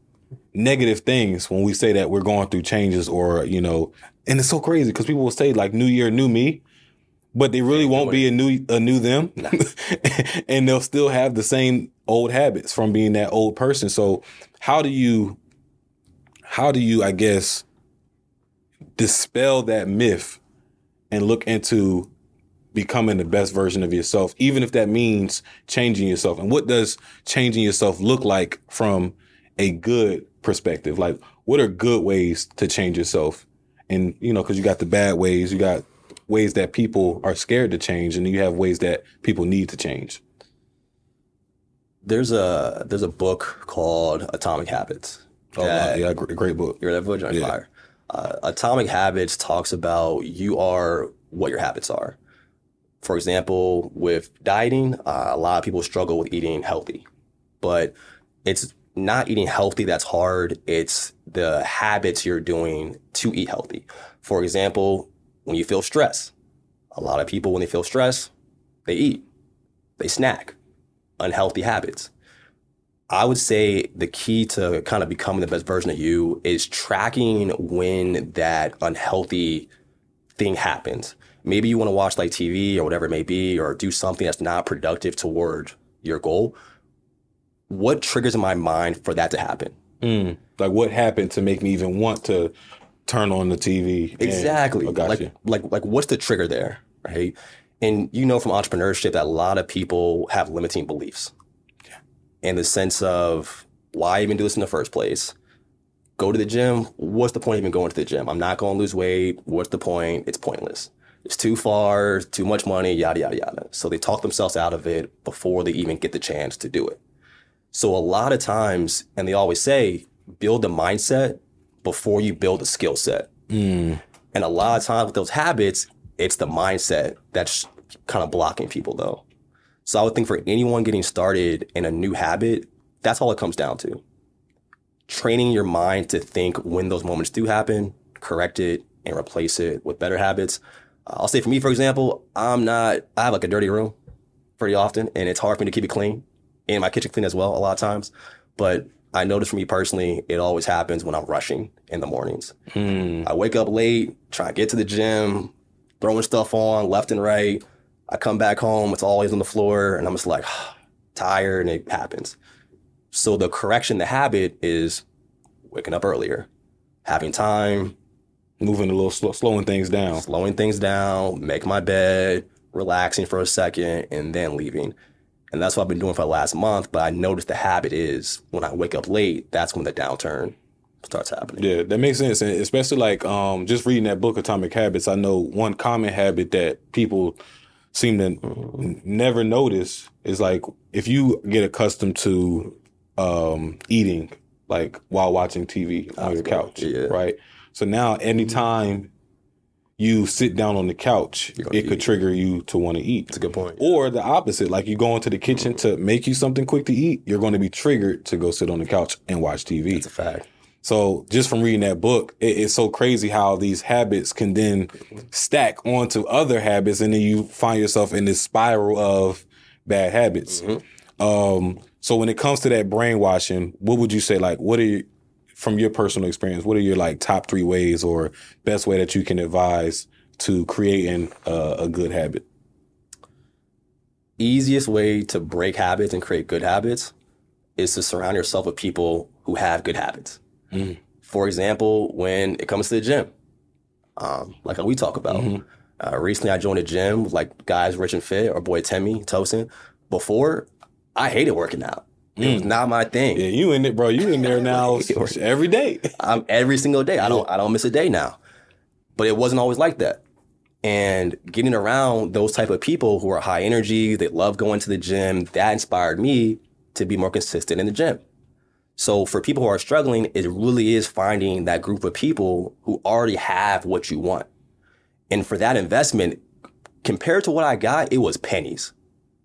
negative things when we say that we're going through changes, or you know, and it's so crazy because people will say like "New Year, new me." But they really won't be a new a new them, and they'll still have the same old habits from being that old person. So, how do you how do you, I guess, dispel that myth and look into becoming the best version of yourself, even if that means changing yourself? And what does changing yourself look like from a good perspective? Like, what are good ways to change yourself? And, you know, because you got the bad ways, you got ways that people are scared to change, and you have ways that people need to change. There's a there's a book called Atomic Habits. Oh, that- yeah, great, great book. You're that book, Johnny Yeah. Fire. Uh, Atomic Habits talks about you are what your habits are. For example, with dieting, uh, a lot of people struggle with eating healthy, but it's not eating healthy that's hard. It's the habits you're doing to eat healthy. For example, when you feel stress, a lot of people, when they feel stress, they eat, they snack, unhealthy habits. I would say the key to kind of becoming the best version of you is tracking when that unhealthy thing happens. Maybe you want to watch like TV or whatever it may be, or do something that's not productive toward your goal. What triggers in my mind for that to happen? Mm. Like, what happened to make me even want to turn on the TV? and- Exactly. I got like, you. like, like, what's the trigger there, right? And you know from entrepreneurship that a lot of people have limiting beliefs. In the sense of why even do this in the first place? Go to the gym. What's the point of even going to the gym? I'm not going to lose weight. What's the point? It's pointless. It's too far, too much money, yada, yada, yada. So they talk themselves out of it before they even get the chance to do it. So a lot of times, and they always say, build the mindset before you build the skill set. Mm. And a lot of times with those habits, it's the mindset that's kind of blocking people though. So I would think for anyone getting started in a new habit, that's all it comes down to. Training your mind to think when those moments do happen, correct it, and replace it with better habits. I'll say for me, for example, I'm not, I have like a dirty room pretty often, and it's hard for me to keep it clean and my kitchen clean as well a lot of times. But I notice for me personally, it always happens when I'm rushing in the mornings. Mm. I wake up late, try to get to the gym, throwing stuff on left and right. I come back home, it's always on the floor, and I'm just like tired, and it happens. So the correction, the habit is waking up earlier, having time, Moving a little, slow, slowing things down. slowing things down, make my bed, relaxing for a second, and then leaving. And that's what I've been doing for the last month. But I noticed the habit is when I wake up late, that's when the downturn starts happening. Yeah, that makes sense, and especially like um, just reading that book, Atomic Habits. I know one common habit that people seem to n- never notice is like if you get accustomed to um, eating like while watching TV on your couch, Yeah. right? So now anytime you sit down on the couch, it could eat. trigger you to want to eat. That's a good point. Or the opposite, like you go into the kitchen to make you something quick to eat, you're going to be triggered to go sit on the couch and watch TV. It's a fact. So just from reading that book, it, it's so crazy how these habits can then stack onto other habits, and then you find yourself in this spiral of bad habits. Mm-hmm. Um, so when it comes to that brainwashing, what would you say? Like, what are you, from your personal experience? What are your like top three ways or best way that you can advise to creating a, a good habit? Easiest way to break habits and create good habits is to surround yourself with people who have good habits. Mm. For example, when it comes to the gym, um, like we talk about. Mhm. Uh, recently, I joined a gym with like guys rich and fit, or boy Temi Tosin. Before, I hated working out. It was not my thing. Yeah, you in it, bro. You in there now every day. I'm every single day. I don't I don't miss a day now. But it wasn't always like that. And getting around those type of people who are high energy, they love going to the gym, that inspired me to be more consistent in the gym. So for people who are struggling, it really is finding that group of people who already have what you want. And for that investment, compared to what I got, it was pennies.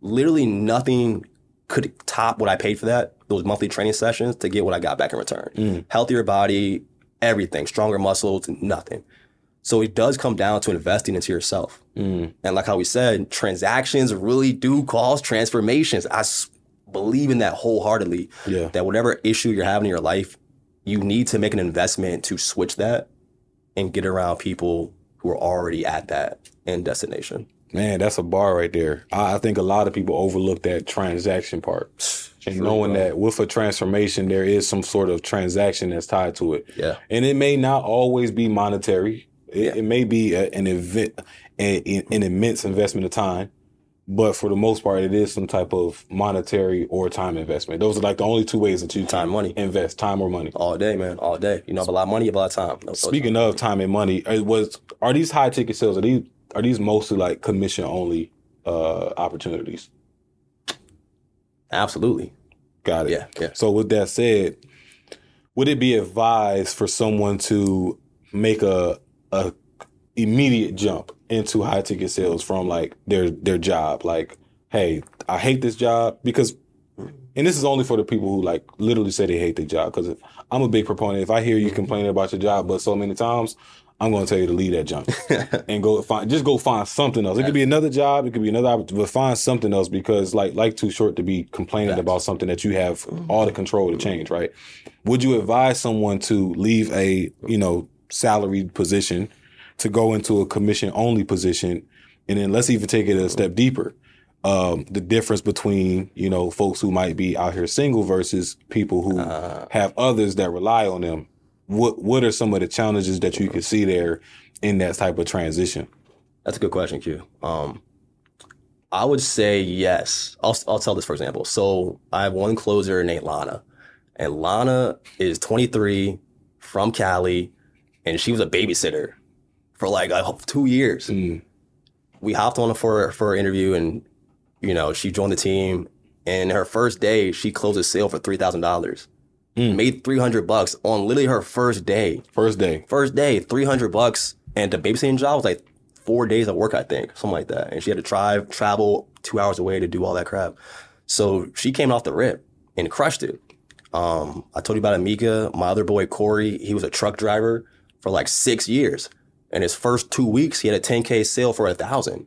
Literally nothing could top what I paid for that, those monthly training sessions to get what I got back in return. Mm. Healthier body, everything, stronger muscles, nothing. So it does come down to investing into yourself. Mm. And like how we said, transactions really do cause transformations. I believe in that wholeheartedly. Yeah. That whatever issue you're having in your life, you need to make an investment to switch that and get around people who are already at that end destination. Man, that's a bar right there. I, I think a lot of people overlook that transaction part. And True, knowing bro. that with a transformation, there is some sort of transaction that's tied to it. Yeah. And it may not always be monetary. It, it may be a, an event, an, an immense investment of time. But for the most part, it is some type of monetary or time investment. Those are like the only two ways that you Time, money. invest time or money. All day, man. All day. You know, have a lot of money, a lot of time. No- no Speaking of time and money, uh, was are these high ticket sales? Are these are these mostly like commission only uh, opportunities? Absolutely. Got it. Yeah, yeah. So with that said, would it be advised for someone to make a a immediate jump into high ticket sales from like their their job? Like, hey, I hate this job because and this is only for the people who like literally say they hate their job. Because I'm a big proponent. If I hear you mm-hmm. complaining about your job, but so many times, I'm going to tell you to leave that jump and go find just go find something else. It could be another job, it could be another but find something else because like like too short to be complaining about something that you have mm-hmm. all the control to change, right? Would you advise someone to leave a, you know, salaried position to go into a commission only position and then let's even take it a step deeper. Um, the difference between, you know, folks who might be out here single versus people who have others that rely on them. What what are some of the challenges that you could see there in that type of transition? That's a good question, Q. Um, I would say yes. I'll, I'll tell this for example. So I have one closer named Lana, and Lana is 23 from Cali, and she was a babysitter for like uh, two years. Mm. We hopped on for for an interview, and you know she joined the team. And her first day, she closed a sale for three thousand dollars. Mm. Made 300 bucks on literally her first day. First day. First day, 300 bucks. And the babysitting job was like four days of work, I think, something like that. And she had to drive, travel two hours away to do all that crap. So she came off the rip and crushed it. Um, I told you about Amika, my other boy Corey. He was a truck driver for like six years. And his first two weeks, he had a 10K sale for a thousand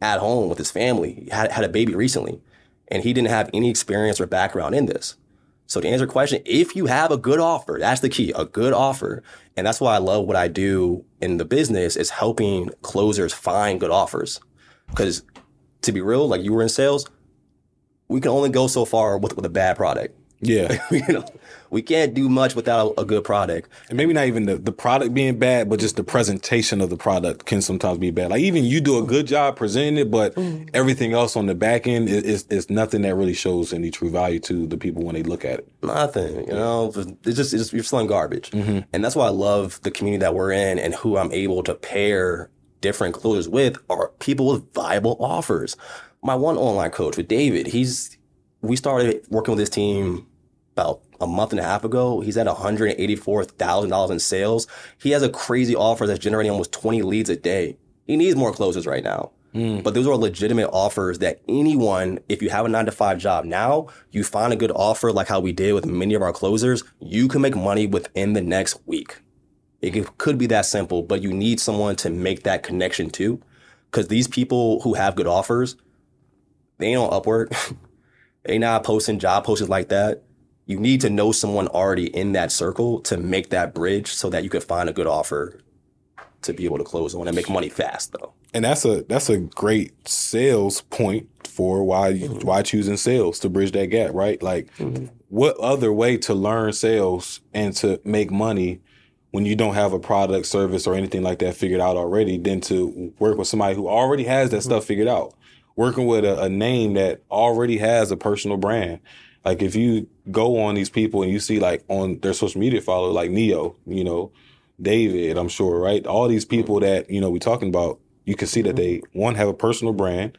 at home with his family. He had, had a baby recently. And he didn't have any experience or background in this. So to answer your question, if you have a good offer, that's the key, a good offer. And that's why I love what I do in the business is helping closers find good offers. Because to be real, like you were in sales, we can only go so far with, with a bad product. Yeah. you know, we can't do much without a, good product. And maybe not even the, the product being bad, but just the presentation of the product can sometimes be bad. Like even you do a good job presenting it, but mm-hmm. everything else on the back end is, is, is nothing that really shows any true value to the people when they look at it. Nothing, you know. It's just, it's you're selling garbage, mm-hmm. and that's why I love the community that we're in and who I'm able to pair different closers with are people with viable offers. My one online coach with David, he's we started working with this team about a month and a half ago. He's at $184,000 in sales. He has a crazy offer that's generating almost 20 leads a day. He needs more closers right now. Hmm. But those are legitimate offers that anyone, if you have a nine to five job now, you find a good offer like how we did with many of our closers, you can make money within the next week. It could- could be that simple, but you need someone to make that connection too. Because these people who have good offers, they ain't on Upwork. they not posting job postings like that. You need to know someone already in that circle to make that bridge so that you can find a good offer to be able to close on and make money fast though. And that's a that's a great sales point for why you, mm-hmm. why choosing sales to bridge that gap, right? Like, mm-hmm. what other way to learn sales and to make money when you don't have a product, service, or anything like that figured out already than to work with somebody who already has that mm-hmm. stuff figured out? Working with a, a name that already has a personal brand. Like if you go on these people and you see like on their social media follow like Neo, you know, David, I'm sure, right? All these people mm-hmm. that, you know, we're talking about, you can see that they mm-hmm. one have a personal brand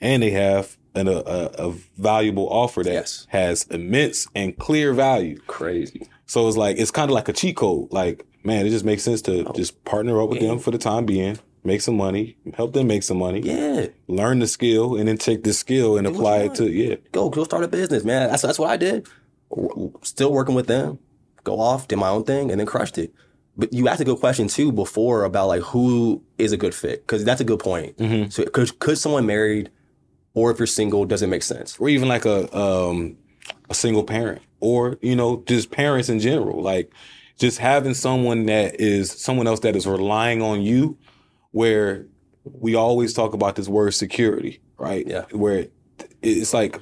and they have an, a, a, valuable offer that Yes. has immense and clear value. Crazy. So it's like it's kind of like a cheat code. Like, man, it just makes sense to oh. just partner up with them for the time being, make some money, help them make some money, Yeah. learn the skill, and then take the skill and what apply it to yeah. Go go start a business, man. That's that's what I did. Still working with them. Go off, did my own thing, and then crushed it. But you asked a good question too before about like who is a good fit because that's a good point. So could could someone married or if you're single doesn't make sense. or even like a um a single parent or you know just parents in general like just having someone that is someone else that is relying on you where we always talk about this word security right Yeah. where it's like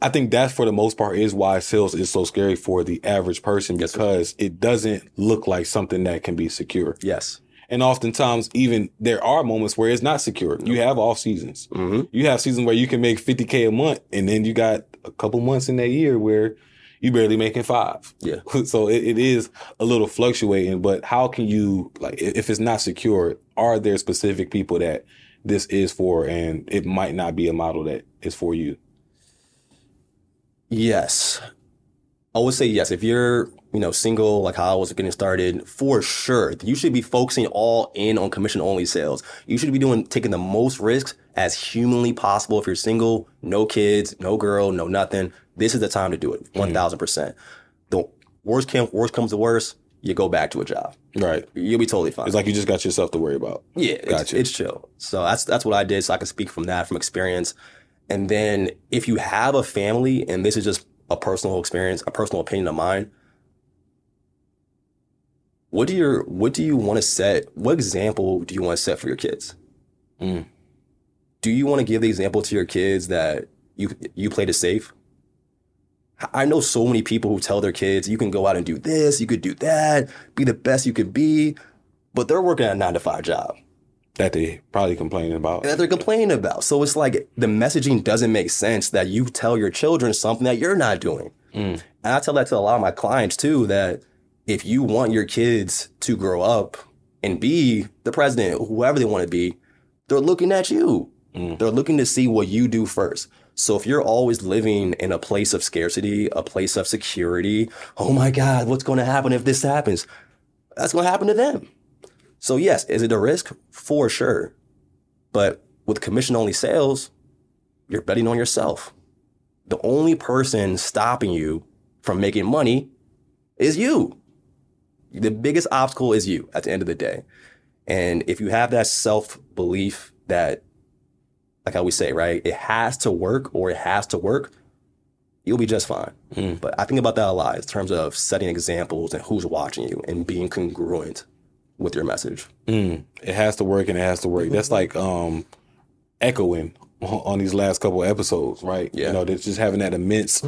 I think that's for the most part is why sales is so scary for the average person Yes, because it doesn't look like something that can be secure. Yes. And oftentimes, even there are moments where it's not secure. You have off seasons. hmm You have seasons where you can make 50K a month, and then you got a couple months in that year where you barely making five. Yeah. So it, it is a little fluctuating, but how can you, like, if it's not secure, are there specific people that this is for, and it might not be a model that is for you? Yes. I would say yes. If you're, you know, single, like how I was getting started, for sure, you should be focusing all in on commission only sales. You should be doing taking the most risks as humanly possible. If you're single, no kids, no girl, no nothing, this is the time to do it. Mm-hmm. One thousand percent. The worst can worst comes to worst, you go back to a job. Right. You'll be totally fine. It's like you just got yourself to worry about. Yeah, it's, Gotcha. it's chill. So that's that's what I did. So I can speak from that, from experience. And then if you have a family, and this is just a personal experience, a personal opinion of mine, what do your what do you want to set? What example do you want to set for your kids? Mm. Do you want to give the example to your kids that you you played it safe? I know so many people who tell their kids, you can go out and do this, you could do that, be the best you could be, but they're working at a nine to five job That they probably complaining about. that they're complaining about. So it's like the messaging doesn't make sense that you tell your children something that you're not doing. Mm. And I tell that to a lot of my clients too that if you want your kids to grow up and be the president, whoever they want to be, they're looking at you. Mm. They're looking to see what you do first. So if you're always living in a place of scarcity, a place of security, oh my God, what's going to happen if this happens? That's going to happen to them. So yes, is it a risk? For sure. But with commission only sales, you're betting on yourself. The only person stopping you from making money is you. The biggest obstacle is you at the end of the day. And if you have that self belief that, like I always say, right, it has to work or it has to work, you'll be just fine. Mm. But I think about that a lot in terms of setting examples and who's watching you and being congruent with your message. Mm, it has to work and it has to work. That's like um echoing on, these last couple episodes, right? Yeah. You know, just having that immense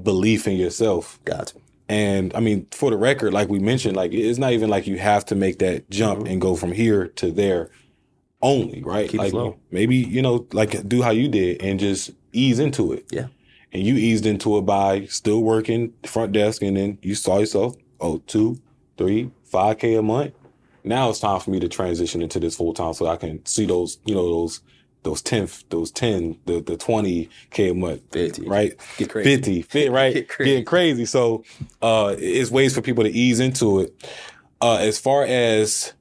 belief in yourself. Got to. And I mean, for the record, like we mentioned, like it's not even like you have to make that jump mm-hmm. and go from here to there only, right? Keep it like slow. maybe, you know, like do how you did and just ease into it. Yeah. And you eased into it by still working front desk and then you saw yourself, oh, two, three, five K a month. Now it's time for me to transition into this full time so I can see those, you know, those those 10, those 10, the, the 20 K a month, 50. right? Get crazy. 50, fit, right? Get crazy. Getting crazy. So uh it's ways for people to ease into it. Uh as far as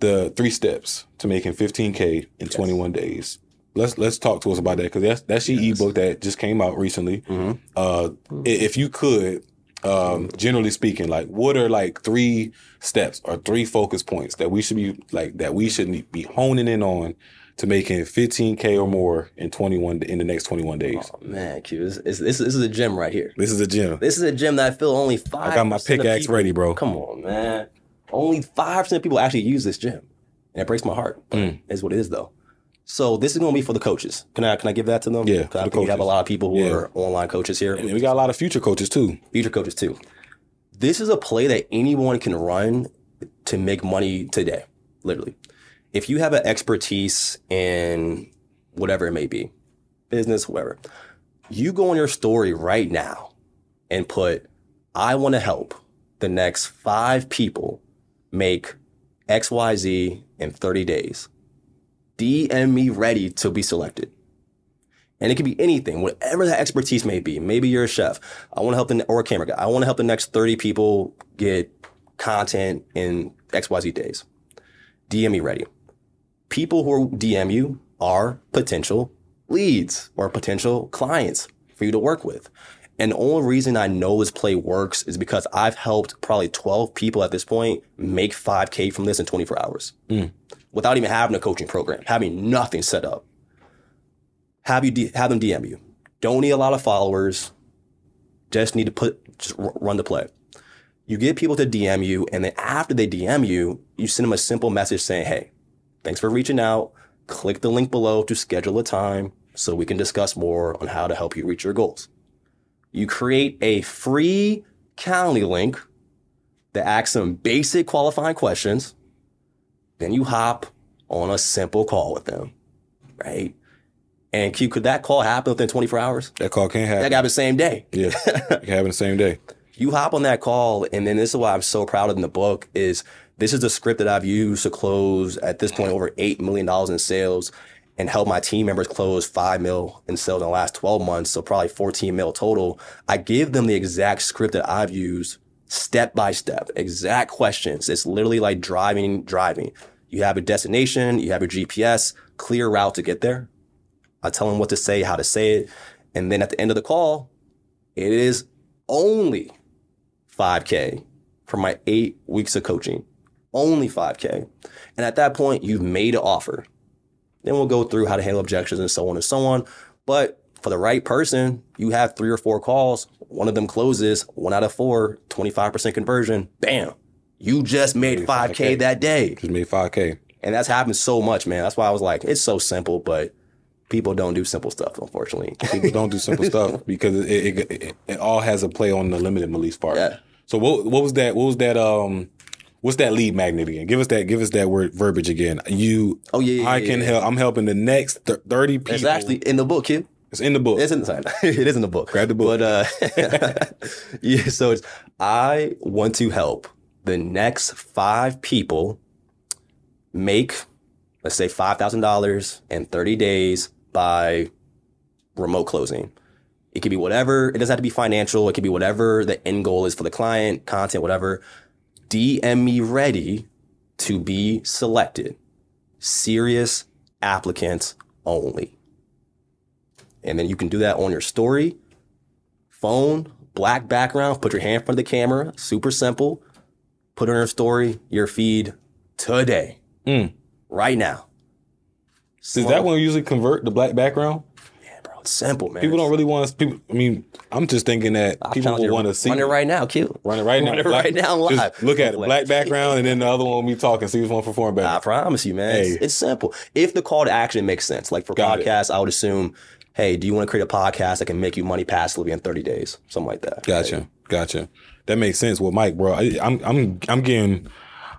the three steps to making 15k in 21 days. Let's let's talk to us about that because that's that's your ebook that just came out recently. Mm-hmm. Uh, i- if you could, um, generally speaking, like what are like three steps or three focus points that we should be like that we should be honing in on to making 15k or more in 21 in the next 21 days. Oh, man, Q, this, this, this, is a gym right here. This is a gym. This is a gym that I feel only five. I got my pickaxe ready, bro. Come on, man. Only five percent of people actually use this gym, and it breaks my heart. Mm. Is what it is though. So this is going to be for the coaches. Can I can I give that to them? Yeah, 'Cause for I think we have a lot of people who Yeah. are online coaches here, And we got a lot of future coaches too. future coaches too. This is a play that anyone can run to make money today. Literally, if you have an expertise in whatever it may be, business, whatever, you go on your story right now and put, I want to help the next five people make XYZ in 30 days. DM me ready to be selected. And it can be anything, whatever that expertise may be. Maybe you're a chef. I want to help the, or a camera guy. I want to help the next 30 people get content in XYZ days. DM me ready. People who DM you are potential leads or potential clients for you to work with. And the only reason I know this play works is because I've helped probably 12 people at this point make 5K from this in 24 hours hmm. without even having a coaching program, having nothing set up. Have you D- have them DM you. Don't need a lot of followers. Just need to put just r- run the play. You get people to DM you, and then after they DM you, you send them a simple message saying, "Hey, thanks for reaching out. Click the link below to schedule a time so we can discuss more on how to help you reach your goals." You create a free Calendly link that asks some basic qualifying questions. Then you hop on a simple call with them, right? And Q, could that call happen within 24 hours? That call can't happen. That happen. the same day. Yeah, it can happen the same day. You hop on that call, and then this is why I'm so proud of in the book is this is the script that I've used to close at this point over eight million dollars in sales and help my team members close five mil in sales in the last 12 months, so probably 14 mil total. I give them the exact script that I've used step by step, exact questions. It's literally like driving, driving. You have a destination, you have your GPS, clear route to get there. I tell them what to say, how to say it. And then at the end of the call, it is only 5K for my eight weeks of coaching. Only 5K. And at that point, you've made an offer. Then we'll go through how to handle objections and so on and so on. But for the right person, you have three or four calls. One of them closes, one out of four, 25% conversion. Bam. You just made 5K that day. Just made 5K. And that's happened so much, man. That's why I was like, it's so simple, but people don't do simple stuff, unfortunately. People don't do simple stuff because it, it, it, it all has a play on the limited release part. Yeah. So what what was that? What was that? Um, what's that lead magnet again? Give us that. Give us that word verbiage again. You. Oh, yeah, yeah, I can yeah. help. I'm helping the next th- thirty people. It's actually in the book, kid. it's in the book. It's in sorry, it is in the book. Grab the book. But uh yeah, so it's I want to help the next five people make let's say five thousand dollars in 30 days by remote closing. It could be whatever, it doesn't have to be financial, it could be whatever the end goal is for the client, content, whatever. DM me ready to be selected. Serious applicants only. And then you can do that on your story, phone, black background, put your hand in front of the camera, super simple. Put it on your story, your feed today, Mm. right now. Does that one usually convert the black background? Yeah, it's simple, man. People don't really want to. People. I mean, I'm just thinking that I'll people will want to see. Run it right now, Q. Run it right now. Run it right now just live. Look at it. Black background, and then the other one be talking. See which one perform better. I promise you, man. It's, Hey. it's simple. If the call to action makes sense, like for Got it. podcasts, I would assume, hey, do you want to create a podcast that can make you money passively in 30 days? Something like that. Gotcha, gotcha. That makes sense. Well, Mike, bro, I, I'm I'm I'm getting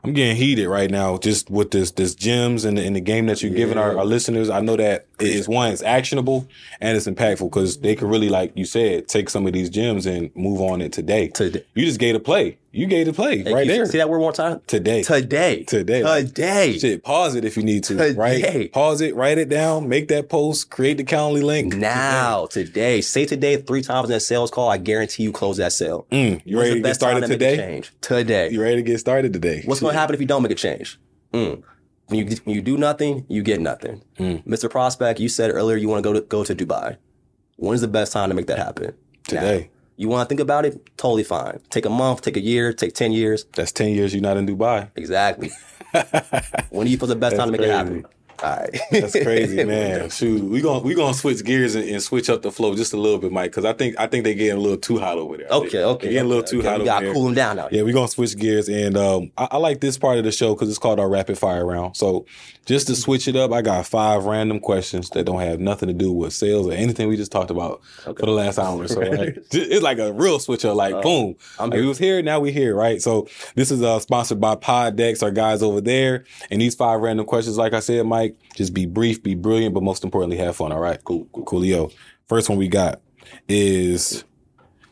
I'm getting heated right now just with this this gems and the, and the game that you're giving our, our listeners. I know that it is one, it's actionable and it's impactful because they can really, like you said, take some of these gems and move on it today. Today. You just gave a play. You gave a play Hey, right there See that word one more time? today. Today. Today. Today. Shit, pause it if you need to. Today. Right? Pause it, write it down, make that post, create the Calendly link. Now, today. Say today three times in that sales call. I guarantee you close that sale. Mm, you When's ready to get started to today? change? Today. You ready to get started today? What's going to happen if you don't make a change? Mm. When you when you do nothing, you get nothing. Mm. Mr. Prospect, you said earlier you want to go to go to Dubai. When's the best time to make that happen? Now. Today. You want to think about it? Totally fine. Take a month, take a year, take ten years. That's 10 years you're not in Dubai. Exactly. when do you feel the best That's time to make it happen? All right. That's crazy, man. Shoot, we gonna we gonna switch gears and, and switch up the flow just a little bit, Mike, because I think I think they're getting a little too hot over there. Okay, okay. They're getting a little too okay. hot We gotta cool them down out Yeah, we're gonna switch gears, and um, I, I like this part of the show because it's called our rapid fire round. So, just to switch it up, I got five random questions that don't have nothing to do with sales or anything we just talked about Okay. for the last hour. or So, right? it's like a real switcher. Like, Uh, boom, I'm like, we was here, now we here, right? So, this is uh, sponsored by Poddex, our guys over there. And these five random questions, like I said, Mike, just be brief, be brilliant, but most importantly, have fun. All right, cool, cool, coolio. First one we got is,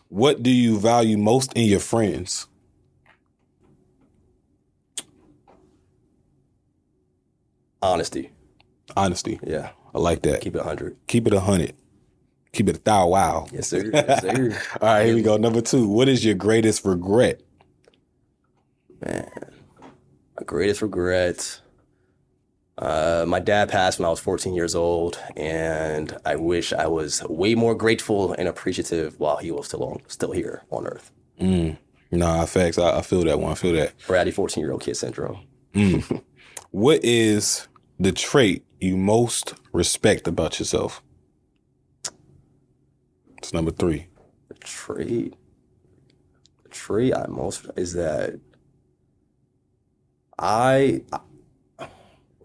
what do you value most in your friends? Honesty. Honesty. Yeah. I like that. Keep it 100. Keep it a hundred. Keep it a thou wow. Yes, sir. Yes, sir. All right, here we go. Number two. What is your greatest regret? Man, my greatest regret. Uh, my dad passed when I was 14 years old, and I wish I was way more grateful and appreciative while he was still on, still here on Earth. Mm. Nah, facts. I, I feel that one. I feel that. Bradley, 14 year old kid syndrome. Mm. what is the trait you most respect about yourself? It's number three. The trait, the trait I most is that I.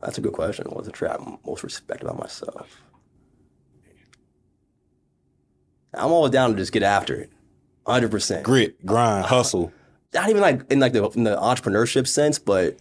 That's a good question. What's the trait I most respect about myself? I'm always down to just get after it, hundred percent. Grit, grind, hustle. Not even like in like the in the entrepreneurship sense, but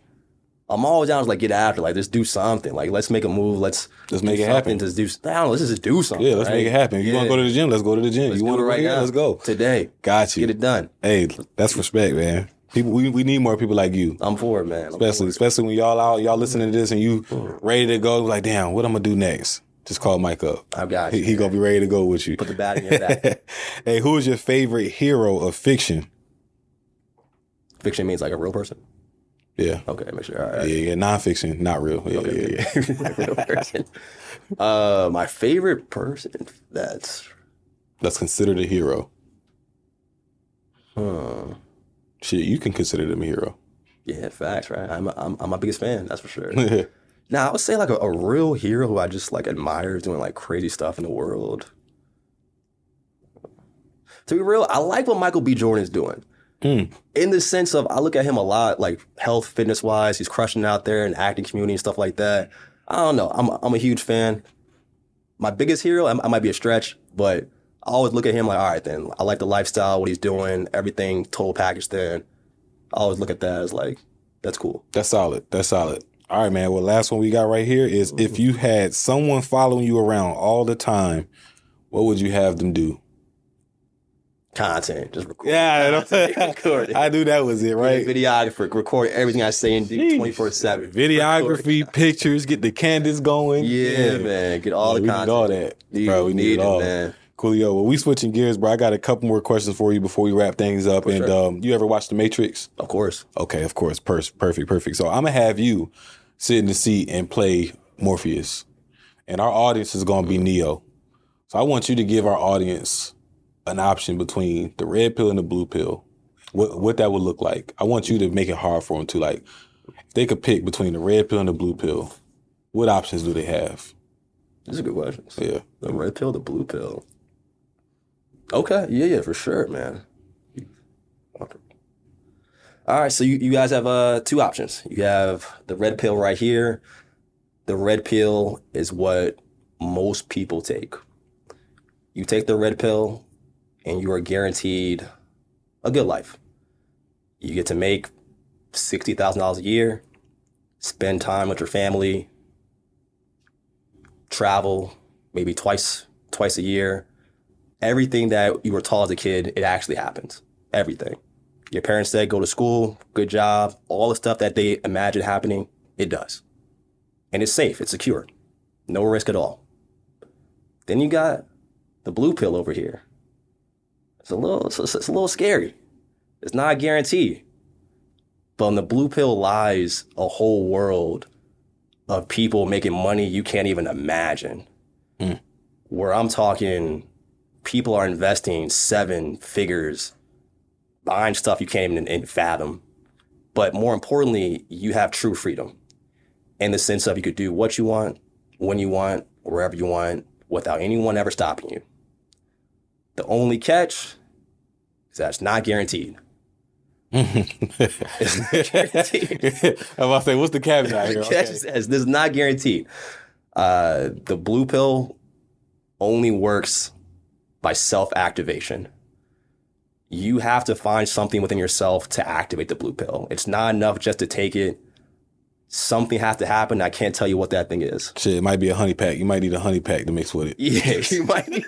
I'm always down to like get after, like just do something. Like let's make a move. Let's Let's make it happen. Just do. I don't know. Let's just do something. Yeah, let's right? make it happen. You want to go to the gym? Let's go to the gym. Let's you want it to right here? now. Let's go. today. Got you. Get it done. Hey, that's respect, man. People, we, we need more people like you. I'm for it, man. I'm Especially, it. especially when y'all out, y'all listening to this and you ready to go. Like, damn, what I'm gonna do next? Just call Mike up. I've got He, you. he gonna be ready to go with you. Put the bat in your back. hey, who is your favorite hero of fiction? Fiction means like a real person. Yeah, Okay, make sure. All yeah, right. yeah. Nonfiction, not real. Yeah, Okay. yeah, yeah. real person. Uh, my favorite person. That's. That's considered a hero. Hmm. Shit, you can consider them a hero. Yeah, facts, right? I'm, I'm I'm my biggest fan. That's for sure. Now, I would say like a, a real hero who I just like admire doing like crazy stuff in the world. To be real, I like what Michael B. Jordan is doing. Mm. In the sense of, I look at him a lot, like health, fitness wise. He's crushing out there in acting community and stuff like that. I don't know. I'm I'm a huge fan. My biggest hero, I, I might be a stretch, but I always look at him like, all right, then I like the lifestyle, what he's doing, everything, total package. Then I always look at that as like, that's cool. That's solid. That's solid. All right, man. Well, last one we got right here is if you had someone following you around all the time, what would you have them do? Content, just record. Yeah, content, record it. I knew that was it, right? Videographer, record everything I say and do 24 7. Videography, pictures, get the candidates going. Yeah, man. Get all Yeah, the we content. need all that, Need, bro. We need, it all. man. Coolio. Well, we switching gears, bro. I got a couple more questions for you before we wrap things up. and sure. um, you ever watch The Matrix? Of course. Okay, of course. Per- perfect, perfect. So I'm gonna have you sit in the seat and play Morpheus, and our audience is gonna be Neo. So I want you to give our audience an option between the red pill and the blue pill. What what that would look like. I want you to make it hard for them to like. If they could pick between the red pill and the blue pill, what options do they have? These are good questions. Yeah. The red pill, the blue pill. Okay. Yeah, yeah, for sure, man. All right. So you, you guys have uh, two options. You have the red pill right here. The red pill is what most people take. You take the red pill and you are guaranteed a good life. You get to make $60,000 a year, spend time with your family, travel maybe twice twice a year. Everything that you were taught as a kid, it actually happens. Everything. Your parents said go to school, good job, all the stuff that they imagine happening, it does. And it's safe, it's secure. No risk at all. Then you got the blue pill over here. It's a little it's, it's a little scary. It's not a guarantee. But in the blue pill lies a whole world of people making money you can't even imagine. Mm. Where I'm talking, people are investing seven figures buying stuff you can't even, fathom. But more importantly, you have true freedom in the sense of you could do what you want, when you want, wherever you want, without anyone ever stopping you. The only catch is that it's not guaranteed. I'm about to say, what's the caveat here? The catch Okay. says this is not guaranteed. Uh, the blue pill only works by self activation. You have to find something within yourself to activate the blue pill. It's not enough just to take it. Something has to happen. I can't tell you what that thing is. Shit, it might be a honey pack. You might need a honey pack to mix with it. Yeah, you might need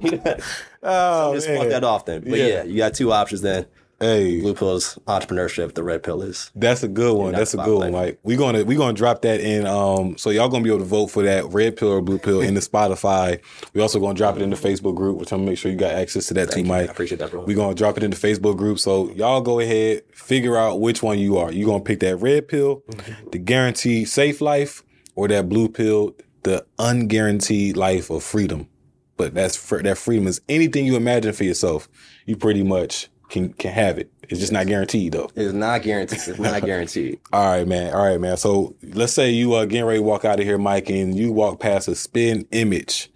Oh, just fuck that off then. But Yeah. yeah. you got two options then. Hey, Blue pill is entrepreneurship. The red pill is That's a good one. That's a good one. Mike. We're gonna we're gonna drop that in. Um, so y'all gonna be able to vote for that red pill or blue pill in the Spotify. We also gonna drop it in the Facebook group, which I'm gonna make sure you got access to that too, I Mike. appreciate that, bro. We're gonna drop it in the Facebook group. So y'all go ahead, figure out which one you are. You gonna pick that red pill, the guaranteed safe life, or that blue pill, the unguaranteed life of freedom. But that's that freedom is anything you imagine for yourself. You pretty much can can have it. It's just not guaranteed though. It's not guaranteed. It's not guaranteed. All right, man. All right, man. So let's say you uh getting ready to walk out of here, Mike, and you walk past a spin image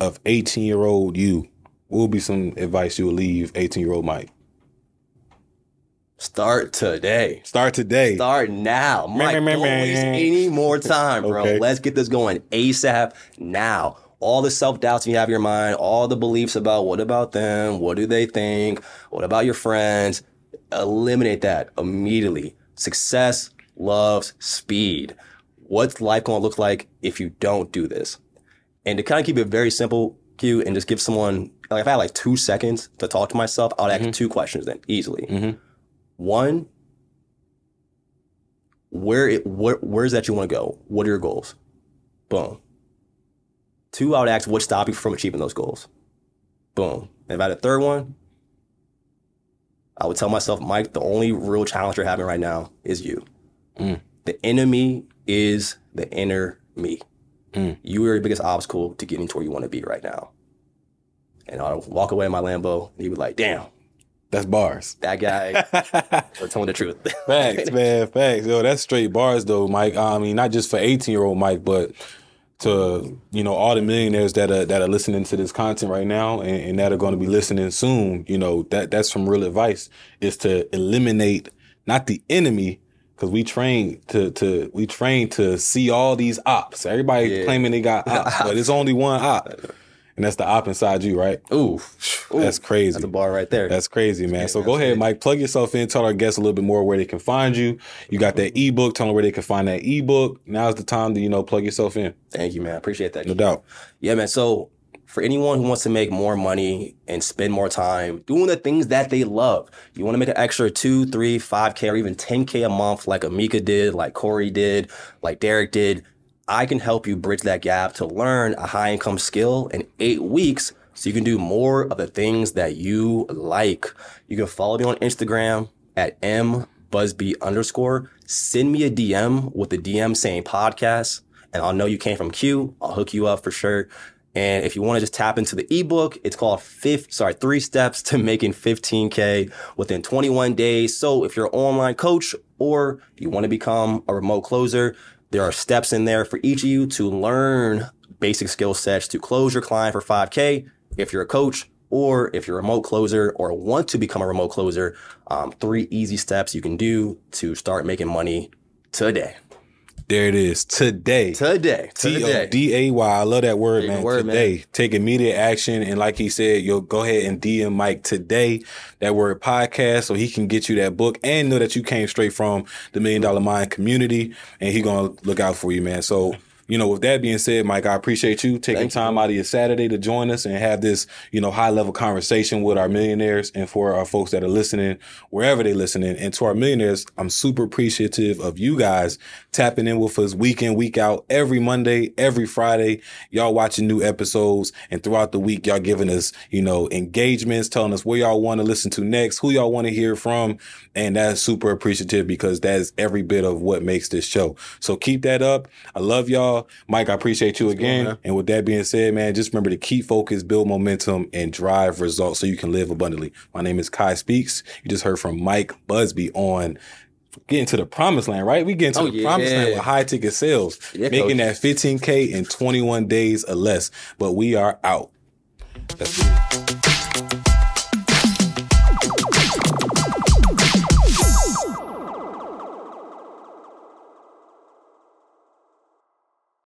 of 18 year old you. What would be some advice you would leave 18 year old Mike? Start today. Start today. Start now. Mike, meh, don't meh. waste any more time, bro. Okay. Let's get this going ASAP now. All the self doubts you have in your mind, all the beliefs about what about them, what do they think, what about your friends, eliminate that immediately. Success loves speed. What's life going to look like if you don't do this? And to kind of keep it very simple, Q, and just give someone, like if I had like two seconds to talk to myself, I would ask two questions then easily. Mhm. One, where it where where's that you want to go? What are your goals? Boom. Two, I would ask what stop you from achieving those goals. Boom. And if I had a third one, I would tell myself, Mike, the only real challenge you're having right now is you. Mm. The enemy is the inner me. Mm. You are your biggest obstacle to getting to where you want to be right now. And I'll walk away in my Lambo, and he would like, damn, That's bars. that guy, are telling the truth. Facts, man. Facts. Yo, that's straight bars though, Mike. I mean, not just for 18 year old Mike, but to you know all the millionaires that are that are listening to this content right now and, and that are going to be listening soon. You know that that's some real advice is to eliminate not the enemy because we train to to we train to see all these ops. Everybody Yeah. claiming they got ops, but it's only one op, and that's the op inside you, right? Ooh, Ooh. That's crazy. That's a bar right there. That's crazy, man. so that's go ahead, crazy. Mike. Plug yourself in. Tell our guests a little bit more where they can find you. You got that ebook. Tell them where they can find that ebook. Now's the time to you know plug yourself in. Thank you, man. I appreciate that. No doubt. Yeah, man. So for anyone who wants to make more money and spend more time doing the things that they love, you want to make an extra two, three, five K or even 10K a month like Amika did, like Corey did, like Derek did. I can help you bridge that gap to learn a high income skill in eight weeks so you can do more of the things that you like. You can follow me on Instagram at M Busby underscore. Send me a DM with the DM saying podcast, and I'll know you came from Q. I'll hook you up for sure. And if you want to just tap into the ebook, it's called fifth, sorry, three steps to making 15K within 21 days. So if you're an online coach or you want to become a remote closer, there are steps in there for each of you to learn basic skill sets to close your client for 5K. If you're a coach or if you're a remote closer or want to become a remote closer, um, three easy steps you can do to start making money today. There it is. Today. Today. T O. D A Y. I love that word, man. word, man. today. Take immediate action. And like he said, you'll go ahead and DM Mike today, that word podcast, so he can get you that book and know that you came straight from the Million Dollar Mind community. And he gonna look out for you, man. So you know, with that being said, Mike, I appreciate you taking Thank you. time out of your Saturday to join us and have this, you know, high level conversation with our millionaires and for our folks that are listening, wherever they're listening. And to our millionaires, I'm super appreciative of you guys tapping in with us week in, week out, every Monday, every Friday. Y'all watching new episodes and throughout the week, y'all giving us, you know, engagements, telling us where y'all want to listen to next, who y'all want to hear from. And that's super appreciative because that's every bit of what makes this show. So keep that up. I love y'all. Mike, I appreciate you again. And with that being said, man, just remember to keep focus, build momentum, and drive results so you can live abundantly. My name is Quiy Speaks. You just heard from Mike Busby on getting to the promised land, right? We getting to Oh, the promised land with high ticket sales, Yeah, making coach. that 15K in 21 days or less. But we are out. It.